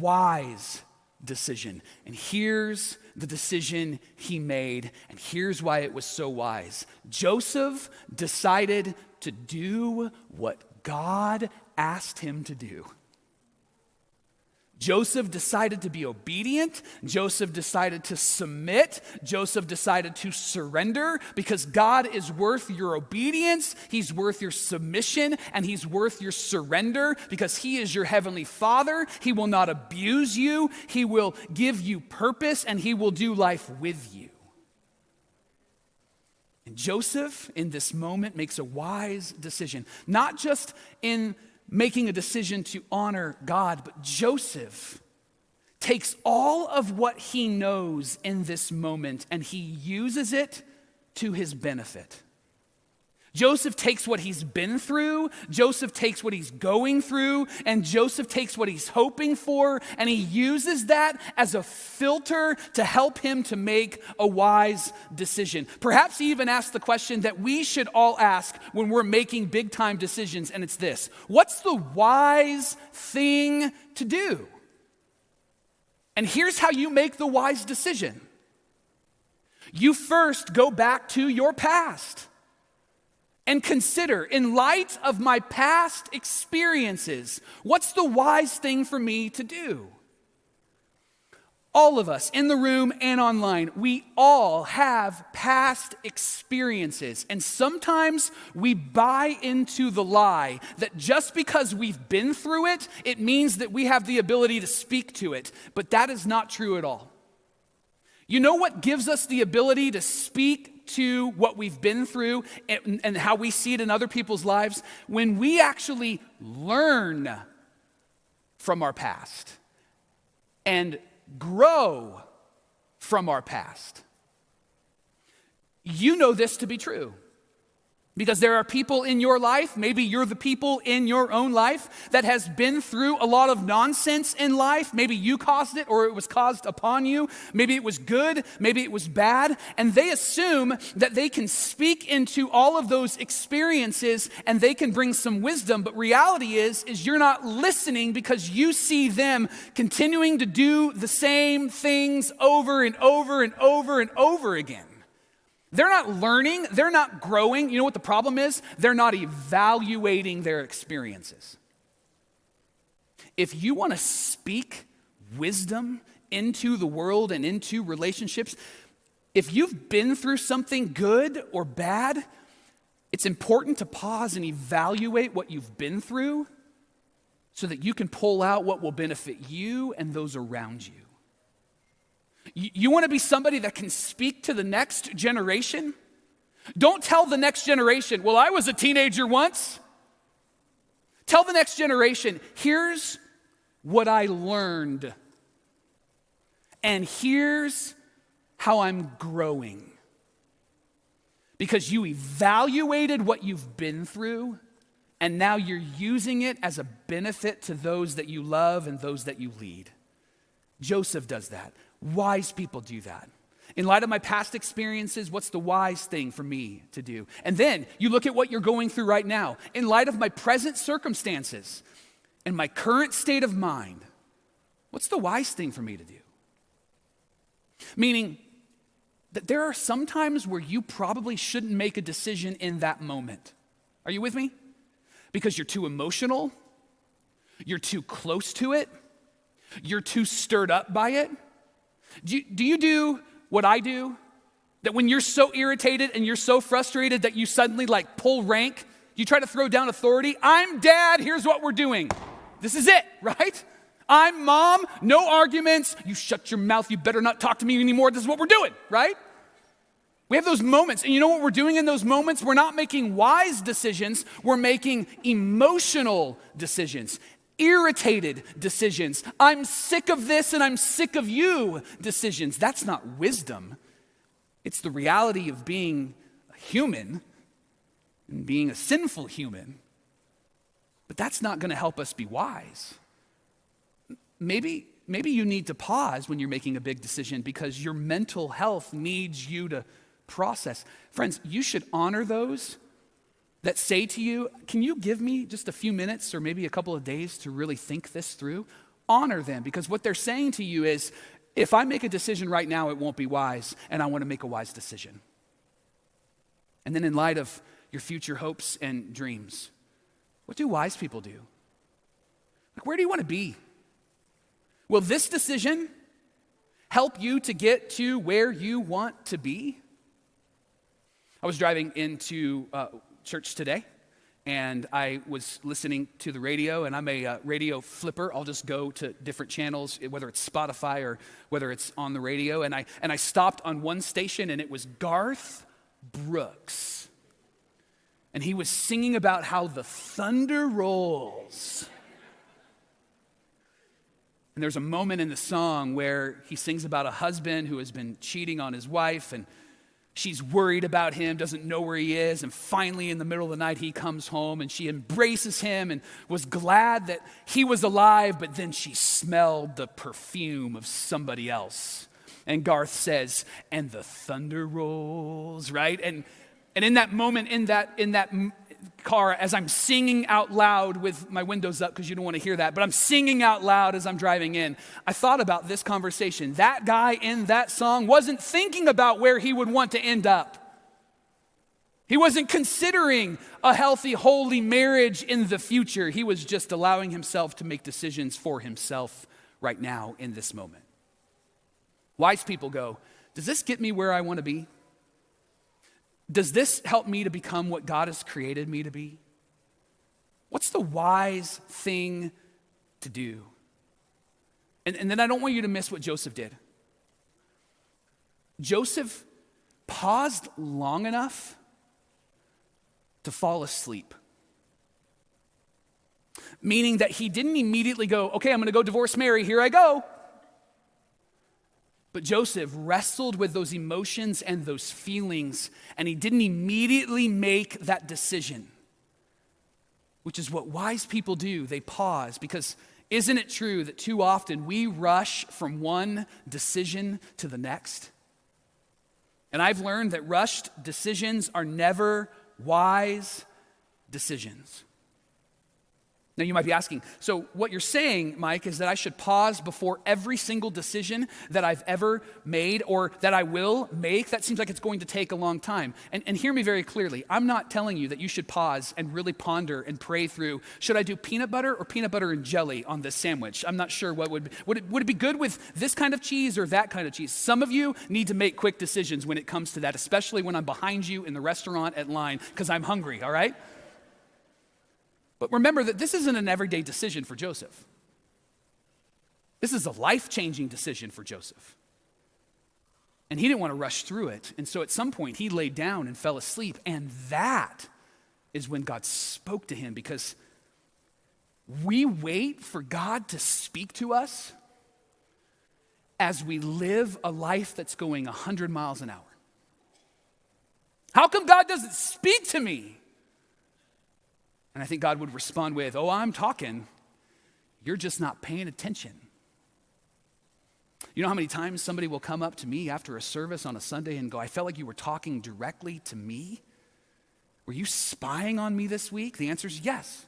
wise decision. And here's the decision he made, and here's why it was so wise. Joseph decided to do what God asked him to do. Joseph decided to be obedient. Joseph decided to submit. Joseph decided to surrender because God is worth your obedience. He's worth your submission and He's worth your surrender because He is your heavenly Father. He will not abuse you, He will give you purpose and He will do life with you. And Joseph, in this moment, makes a wise decision, not just in making a decision to honor God, but Joseph takes all of what he knows in this moment and he uses it to his benefit. Joseph takes what he's been through, Joseph takes what he's going through, and Joseph takes what he's hoping for, and he uses that as a filter to help him to make a wise decision. Perhaps he even asks the question that we should all ask when we're making big time decisions, and it's this What's the wise thing to do? And here's how you make the wise decision you first go back to your past and consider, in light of my past experiences, what's the wise thing for me to do? All of us in the room and online, we all have past experiences. And sometimes we buy into the lie that just because we've been through it, it means that we have the ability to speak to it. But that is not true at all. You know what gives us the ability to speak to what we've been through and, and, how we see it in other people's lives? When we actually learn from our past and grow from our past. You know this to be true. Because there are people in your life, maybe you're the people in your own life that has been through a lot of nonsense in life. Maybe you caused it or it was caused upon you. Maybe it was good, maybe it was bad. And they assume that they can speak into all of those experiences and they can bring some wisdom. But reality is, is you're not listening because you see them continuing to do the same things over and over and over and over again. They're not learning, they're not growing. You know what the problem is? They're not evaluating their experiences. If you want to speak wisdom into the world and into relationships, if you've been through something good or bad, it's important to pause and evaluate what you've been through so that you can pull out what will benefit you and those around you. You, want to be somebody that can speak to the next generation? Don't tell the next generation, well, I was a teenager once. Tell the next generation, here's what I learned, and here's how I'm growing. Because you evaluated what you've been through, and now you're using it as a benefit to those that you love and those that you lead. Joseph does that. Wise people do that. In light of my past experiences, what's the wise thing for me to do? And then you look at what you're going through right now. In light of my present circumstances and my current state of mind, What's the wise thing for me to do? Meaning that there are some times where you probably shouldn't make a decision in that moment. Are you with me? Because you're too emotional, you're too close to it, you're too stirred up by it. Do you, do you do what I do? That when you're so irritated and you're so frustrated that you suddenly like pull rank, you try to throw down authority. I'm dad, here's what we're doing. This is it, right? I'm mom, no arguments. You shut your mouth, you better not talk to me anymore. This is what we're doing, right? We have those moments, and you know what we're doing in those moments? We're not making wise decisions, we're making emotional decisions, irritated decisions. I'm sick of this and I'm sick of you decisions. That's not wisdom, it's the reality of being a human and being a sinful human. But that's not going to help us be wise. Maybe, maybe you need to pause when you're making a big decision because your mental health needs you to process. Friends, you should honor those that say to you, Can you give me just a few minutes or maybe a couple of days to really think this through? Honor them because what they're saying to you is, If I make a decision right now, it won't be wise, and I want to make a wise decision. And then, in light of your future hopes and dreams, what do wise people do? Like, where do you want to be? Will this decision help you to get to where you want to be? I was driving into uh, church today and I was listening to the radio, and I'm a uh, radio flipper. I'll just go to different channels, whether it's Spotify or whether it's on the radio. And I, and I stopped on one station, and it was Garth Brooks. And he was singing about how the thunder rolls. And there's a moment in the song where he sings about a husband who has been cheating on his wife and she's worried about him, doesn't know where he is. And finally, in the middle of the night, he comes home and she embraces him and was glad that he was alive, but then she smelled the perfume of somebody else. And Garth says, and the thunder rolls, right? And, and in that moment, in that, in that car as I'm singing out loud with my windows up because you don't want to hear that, but I'm singing out loud as I'm driving in. I thought about this conversation. That guy in that song wasn't thinking about where he would want to end up. He wasn't considering a healthy, holy marriage in the future. He was just allowing himself to make decisions for himself right now in this moment. Wise people go, Does this get me where I want to be? Does this help me to become what God has created me to be? What's the wise thing to do? And, and then I don't want you to miss what Joseph did. Joseph paused long enough to fall asleep. Meaning that he didn't immediately go, okay, I'm gonna go divorce Mary, here I go. But Joseph wrestled with those emotions and those feelings, and he didn't immediately make that decision, which is what wise people do. They pause because isn't it true that too often we rush from one decision to the next? And I've learned that rushed decisions are never wise decisions. Now, you might be asking, so what you're saying, Mike, is that I should pause before every single decision that I've ever made or that I will make? That seems like it's going to take a long time. And, and hear me very clearly. I'm not telling you that you should pause and really ponder and pray through should I do peanut butter or peanut butter and jelly on this sandwich? I'm not sure what would, would it, would it be good with this kind of cheese or that kind of cheese? Some of you need to make quick decisions when it comes to that, especially when I'm behind you in the restaurant at line because I'm hungry, all right? But remember that this isn't an everyday decision for Joseph. This is a life changing decision for Joseph. And he didn't want to rush through it. And so at some point, he laid down and fell asleep. And that is when God spoke to him because we wait for God to speak to us as we live a life that's going 100 miles an hour. How come God doesn't speak to me? And I think God would respond with, Oh, I'm talking. You're just not paying attention. You know how many times somebody will come up to me after a service on a Sunday and go, I felt like you were talking directly to me? Were you spying on me this week? The answer is yes.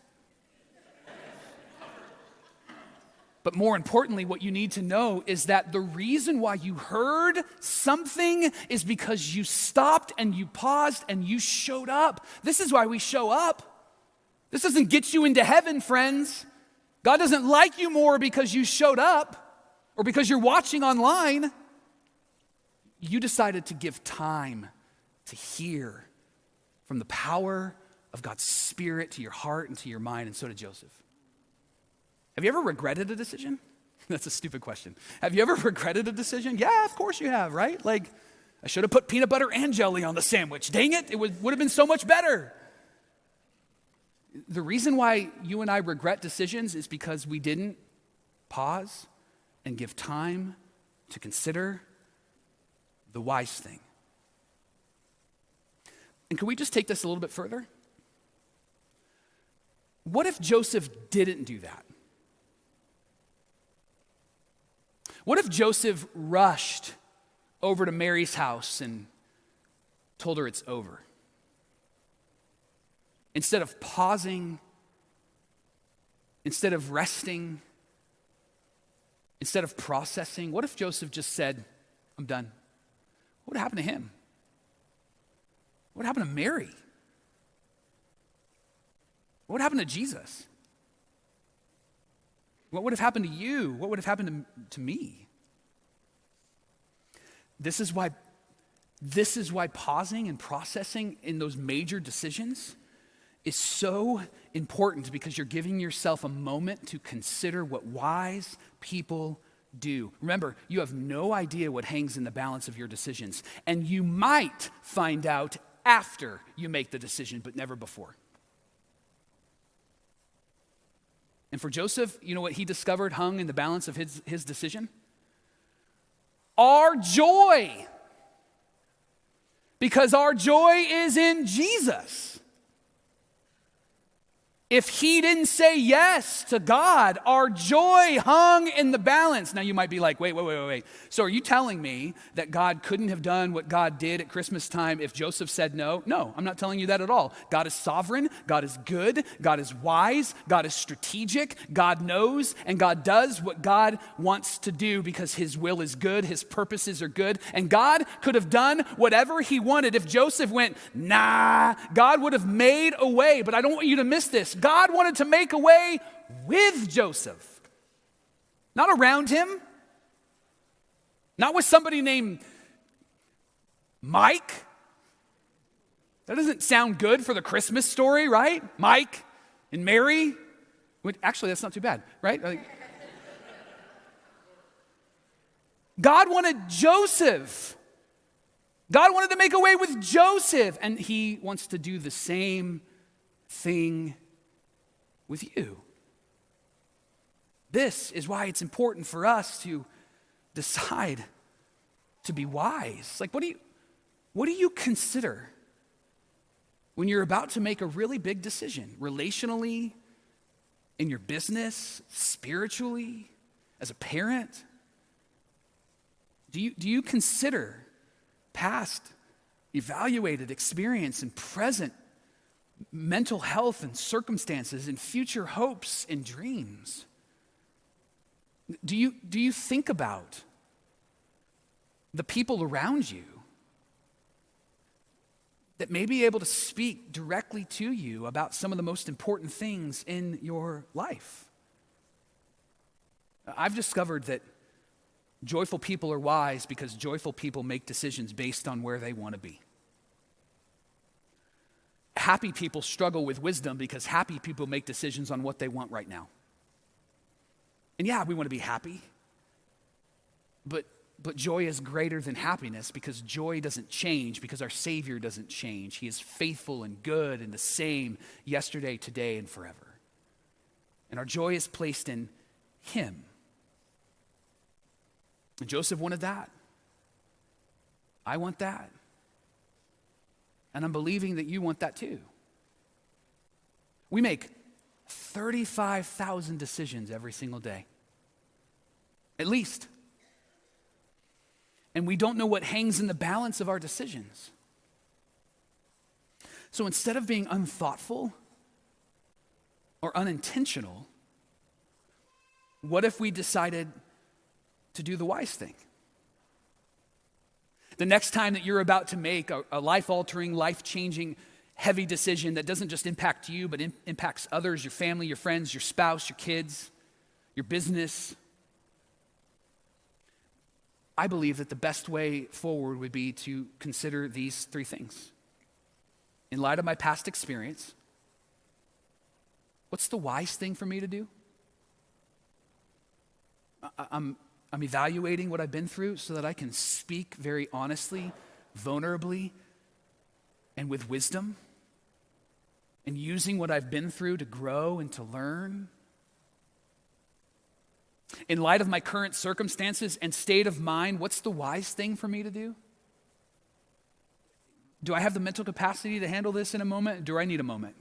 But more importantly, what you need to know is that the reason why you heard something is because you stopped and you paused and you showed up. This is why we show up. This doesn't get you into heaven, friends. God doesn't like you more because you showed up or because you're watching online. You decided to give time to hear from the power of God's Spirit to your heart and to your mind, and so did Joseph. Have you ever regretted a decision? That's a stupid question. Have you ever regretted a decision? Yeah, of course you have, right? Like, I should have put peanut butter and jelly on the sandwich. Dang it, it would, would have been so much better. The reason why you and I regret decisions is because we didn't pause and give time to consider the wise thing. And can we just take this a little bit further? What if Joseph didn't do that? What if Joseph rushed over to Mary's house and told her it's over? Instead of pausing, instead of resting, instead of processing, what if Joseph just said, I'm done? What would happen to him? What would happen to Mary? What would happen to Jesus? What would have happened to you? What would have happened to, to me? This is why this is why pausing and processing in those major decisions is so important because you're giving yourself a moment to consider what wise people do. Remember, you have no idea what hangs in the balance of your decisions, and you might find out after you make the decision, but never before. And for Joseph, you know what he discovered hung in the balance of his, his decision? Our joy. Because our joy is in Jesus. If he didn't say yes to God, our joy hung in the balance. Now you might be like, wait, wait, wait, wait, wait. So are you telling me that God couldn't have done what God did at Christmas time if Joseph said no? No, I'm not telling you that at all. God is sovereign, God is good, God is wise, God is strategic, God knows, and God does what God wants to do because his will is good, his purposes are good. And God could have done whatever he wanted. If Joseph went, nah, God would have made a way. But I don't want you to miss this. God wanted to make a way with Joseph, not around him, not with somebody named Mike. That doesn't sound good for the Christmas story, right? Mike and Mary. Actually, that's not too bad, right? God wanted Joseph. God wanted to make a way with Joseph, and he wants to do the same thing with you. This is why it's important for us to decide to be wise. Like, what do you, what do you consider when you're about to make a really big decision, relationally, in your business, spiritually, as a parent? Do you, do you consider past, evaluated experience and present mental health and circumstances and future hopes and dreams? Do you, do you think about the people around you that may be able to speak directly to you about some of the most important things in your life? I've discovered that joyful people are wise because joyful people make decisions based on where they want to be happy people struggle with wisdom because happy people make decisions on what they want right now. And yeah, we want to be happy. But but joy is greater than happiness because joy doesn't change because our Savior doesn't change. He is faithful and good and the same yesterday, today, and forever. And our joy is placed in Him. And Joseph wanted that. I want that. And I'm believing that you want that too. We make 35,000 decisions every single day, at least. And we don't know what hangs in the balance of our decisions. So instead of being unthoughtful or unintentional, What if we decided to do the wise thing? The next time that you're about to make a, a life altering, life changing, heavy decision that doesn't just impact you, but im- impacts others, your family, your friends, your spouse, your kids, your business, I believe that the best way forward would be to consider these three things. In light of my past experience, what's the wise thing for me to do? I'm, I'm evaluating what I've been through so that I can speak very honestly, vulnerably, and with wisdom, and using what I've been through to grow and to learn. In light of my current circumstances and state of mind, what's the wise thing for me to do? Do I have the mental capacity to handle this in a moment? Do I need a moment?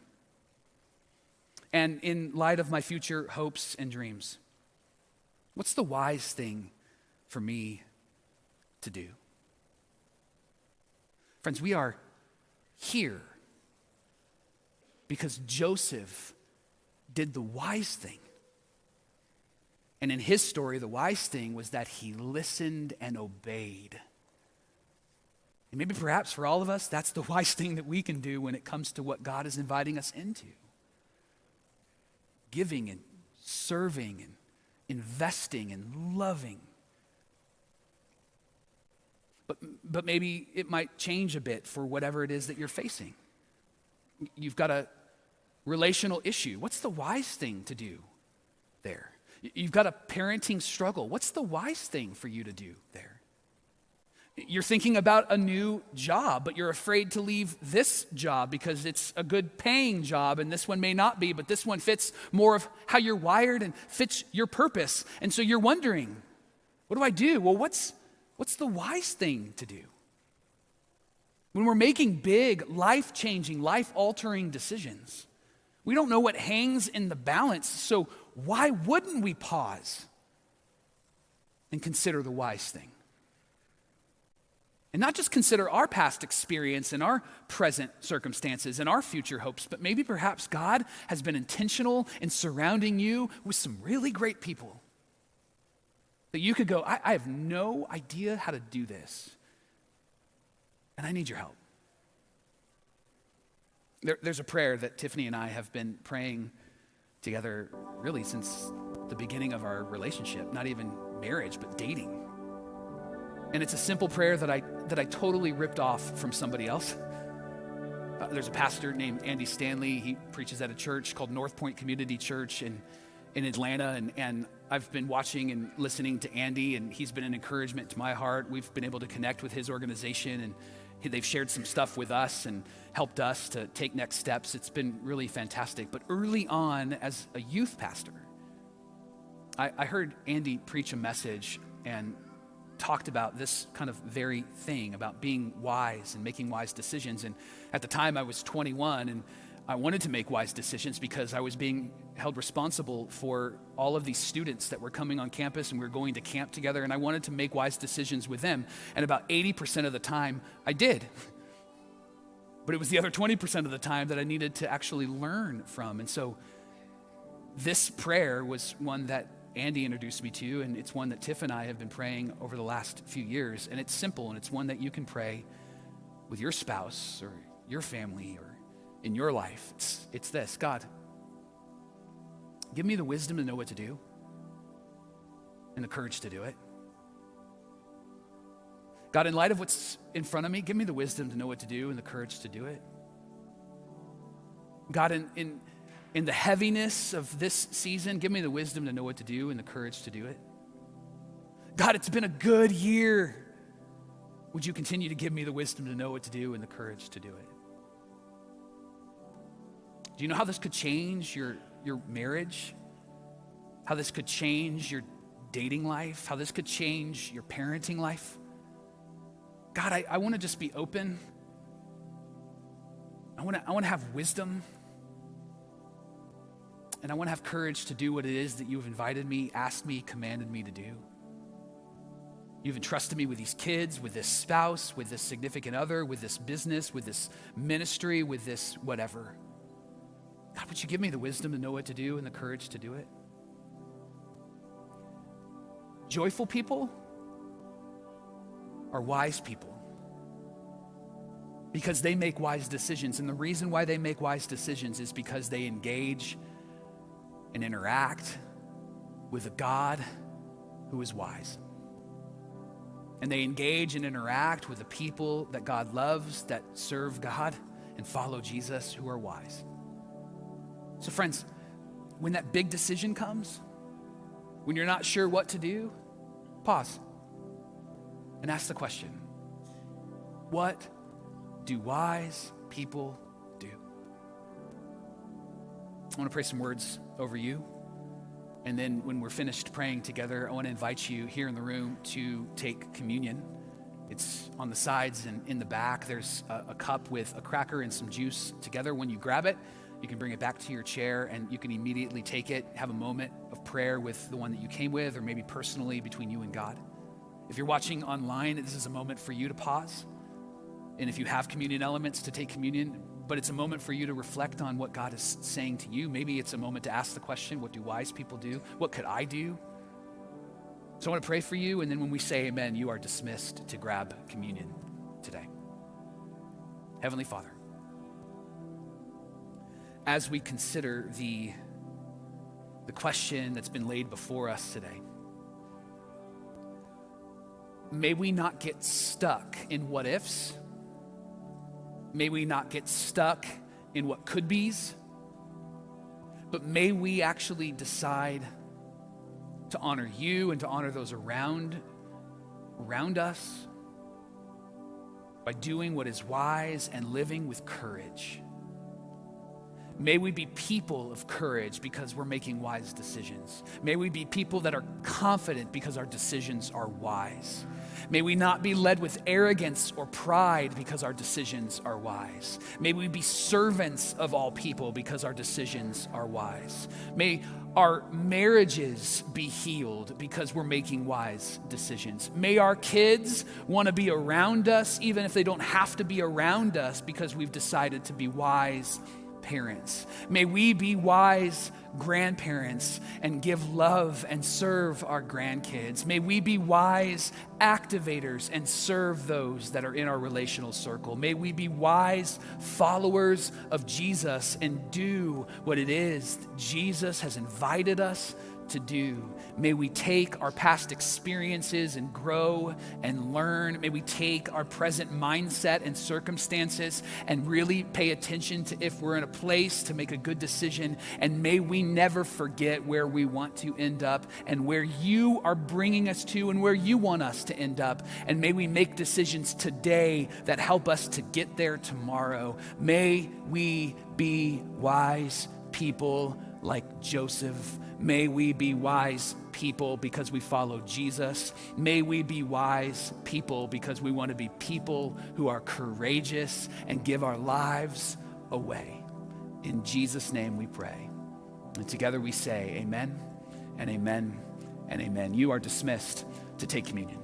And in light of my future hopes and dreams, what's the wise thing for me to do? Friends, we are here because Joseph did the wise thing. And in his story, the wise thing was that he listened and obeyed. And maybe perhaps for all of us, that's the wise thing that we can do when it comes to what God is inviting us into giving and serving and investing and loving. But, but maybe it might change a bit for whatever it is that you're facing. You've got a relational issue. What's the wise thing to do there? You've got a parenting struggle. What's the wise thing for you to do there? You're thinking about a new job, but you're afraid to leave this job because it's a good paying job and this one may not be, but this one fits more of how you're wired and fits your purpose. And so you're wondering, what do I do? Well, what's, what's the wise thing to do? When we're making big, life changing, life altering decisions, we don't know what hangs in the balance. So why wouldn't we pause and consider the wise thing? And not just consider our past experience and our present circumstances and our future hopes, but maybe perhaps God has been intentional in surrounding you with some really great people. That you could go, I, I have no idea how to do this, and I need your help. There, there's a prayer that Tiffany and I have been praying together really since the beginning of our relationship, not even marriage, but dating. And it's a simple prayer that I, that I totally ripped off from somebody else. Uh, there's a pastor named Andy Stanley. He preaches at a church called North Point Community Church in, in Atlanta. And, and I've been watching and listening to Andy, and he's been an encouragement to my heart. We've been able to connect with his organization, and he, they've shared some stuff with us and helped us to take next steps. It's been really fantastic. But early on, as a youth pastor, I, I heard Andy preach a message, and talked about this kind of very thing about being wise and making wise decisions. And at the time, I was 21 and I wanted to make wise decisions because I was being held responsible for all of these students that were coming on campus and we were going to camp together. And I wanted to make wise decisions with them. And about 80% of the time, I did. But it was the other 20% of the time that I needed to actually learn from. And so this prayer was one that Andy introduced me to, and it's one that Tiff and I have been praying over the last few years. And it's simple, and it's one that you can pray with your spouse or your family or in your life. It's, it's this God, give me the wisdom to know what to do and the courage to do it. God, in light of what's in front of me, give me the wisdom to know what to do and the courage to do it. God, in, in in the heaviness of this season, give me the wisdom to know what to do and the courage to do it. God, it's been a good year. Would you continue to give me the wisdom to know what to do and the courage to do it? Do you know how this could change your, your marriage? How this could change your dating life? How this could change your parenting life? God, I, I want to just be open. I want to I want to have wisdom. And I want to have courage to do what it is that you've invited me, asked me, commanded me to do. You've entrusted me with these kids, with this spouse, with this significant other, with this business, with this ministry, with this whatever. God, would you give me the wisdom to know what to do and the courage to do it? joyful people are wise people because they make wise decisions. And the reason why they make wise decisions is because they engage and interact with a God who is wise. And they engage and interact with the people that God loves, that serve God and follow Jesus, who are wise. So, friends, when that big decision comes, when you're not sure what to do, pause and ask the question What do wise people? I want to pray some words over you. And then when we're finished praying together, I want to invite you here in the room to take communion. It's on the sides and in the back. There's a, a, cup with a cracker and some juice together. When you grab it, you can bring it back to your chair and you can immediately take it, have a moment of prayer with the one that you came with, or maybe personally between you and God. If you're watching online, this is a moment for you to pause. And if you have communion elements, to take communion. But it's a moment for you to reflect on what God is saying to you. Maybe it's a moment to ask the question what do wise people do? What could I do? So I want to pray for you. And then when we say amen, you are dismissed to grab communion today. Heavenly Father, as we consider the, the question that's been laid before us today, may we not get stuck in what ifs. May we not get stuck in what could be's. But may we actually decide to honor you and to honor those around, around us by doing what is wise and living with courage. May we be people of courage because we're making wise decisions. May we be people that are confident because our decisions are wise. May we not be led with arrogance or pride because our decisions are wise. May we be servants of all people because our decisions are wise. May our marriages be healed because we're making wise decisions. May our kids want to be around us even if they don't have to be around us because we've decided to be wise parents. May we be wise grandparents and give love and serve our grandkids. May we be wise activators and serve those that are in our relational circle. May we be wise followers of Jesus and do what it is Jesus has invited us to do. May we take our past experiences and grow and learn. May we take our present mindset and circumstances and really pay attention to if we're in a place to make a good decision. And may we never forget where we want to end up and where you are bringing us to and where you want us to end up. And may we make decisions today that help us to get there tomorrow. May we be wise people like Joseph. May we be wise people because we follow Jesus. May we be wise people because we want to be people who are courageous and give our lives away. In Jesus' name we pray. And together we say, Amen and Amen and Amen. You are dismissed to take communion.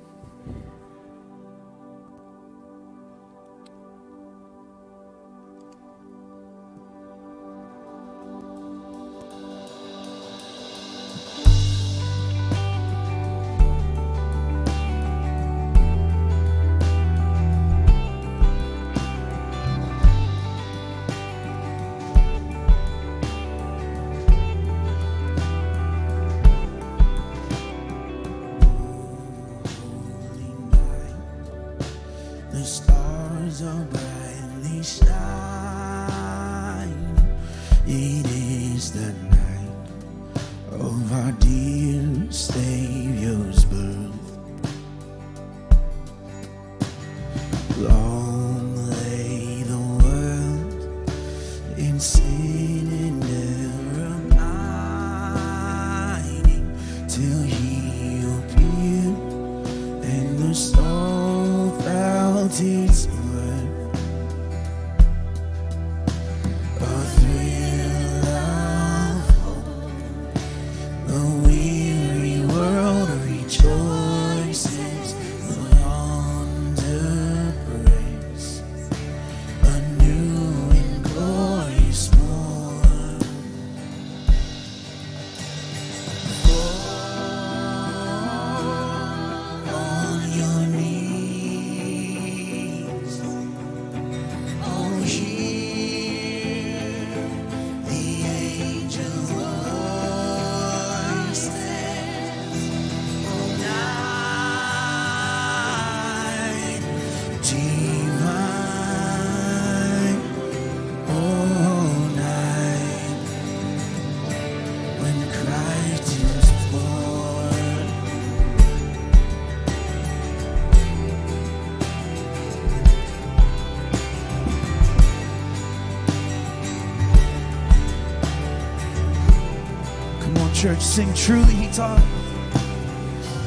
Church, sing truly he taught.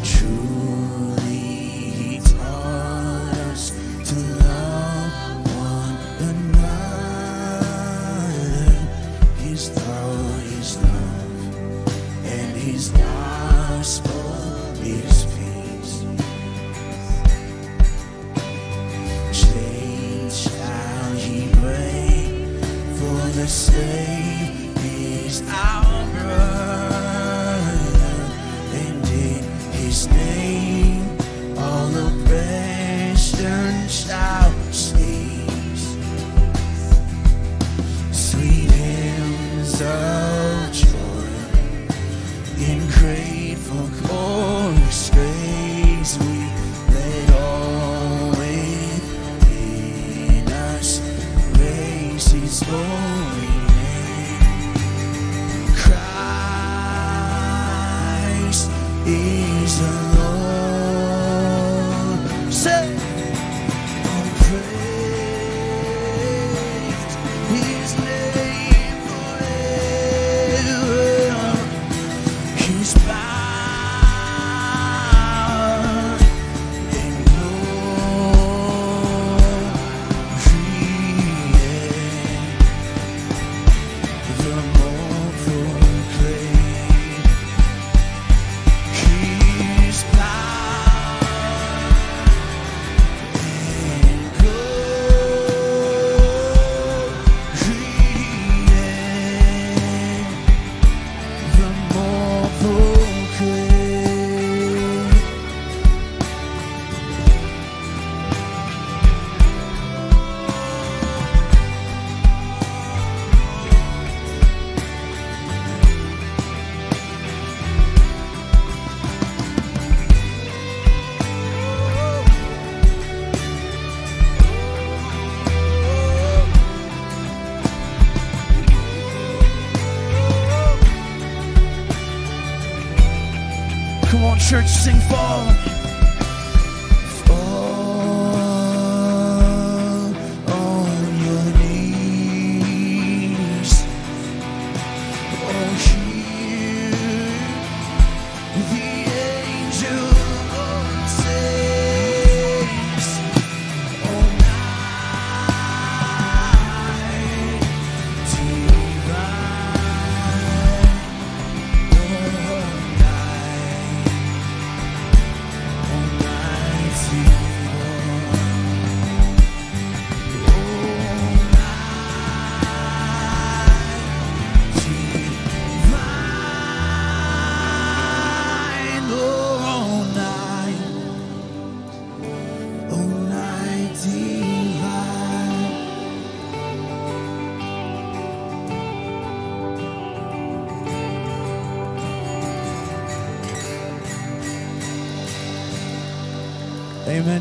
Truly he taught us to love one another. His thought is love, and his gospel is peace. Chains shall he break, for the slave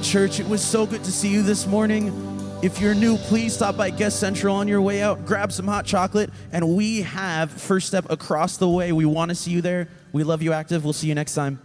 Church. It was so good to see you this morning. If you're new, please stop by Guest Central on your way out, grab some hot chocolate, and we have First Step across the way. We want to see you there. We love you, Active. We'll see you next time.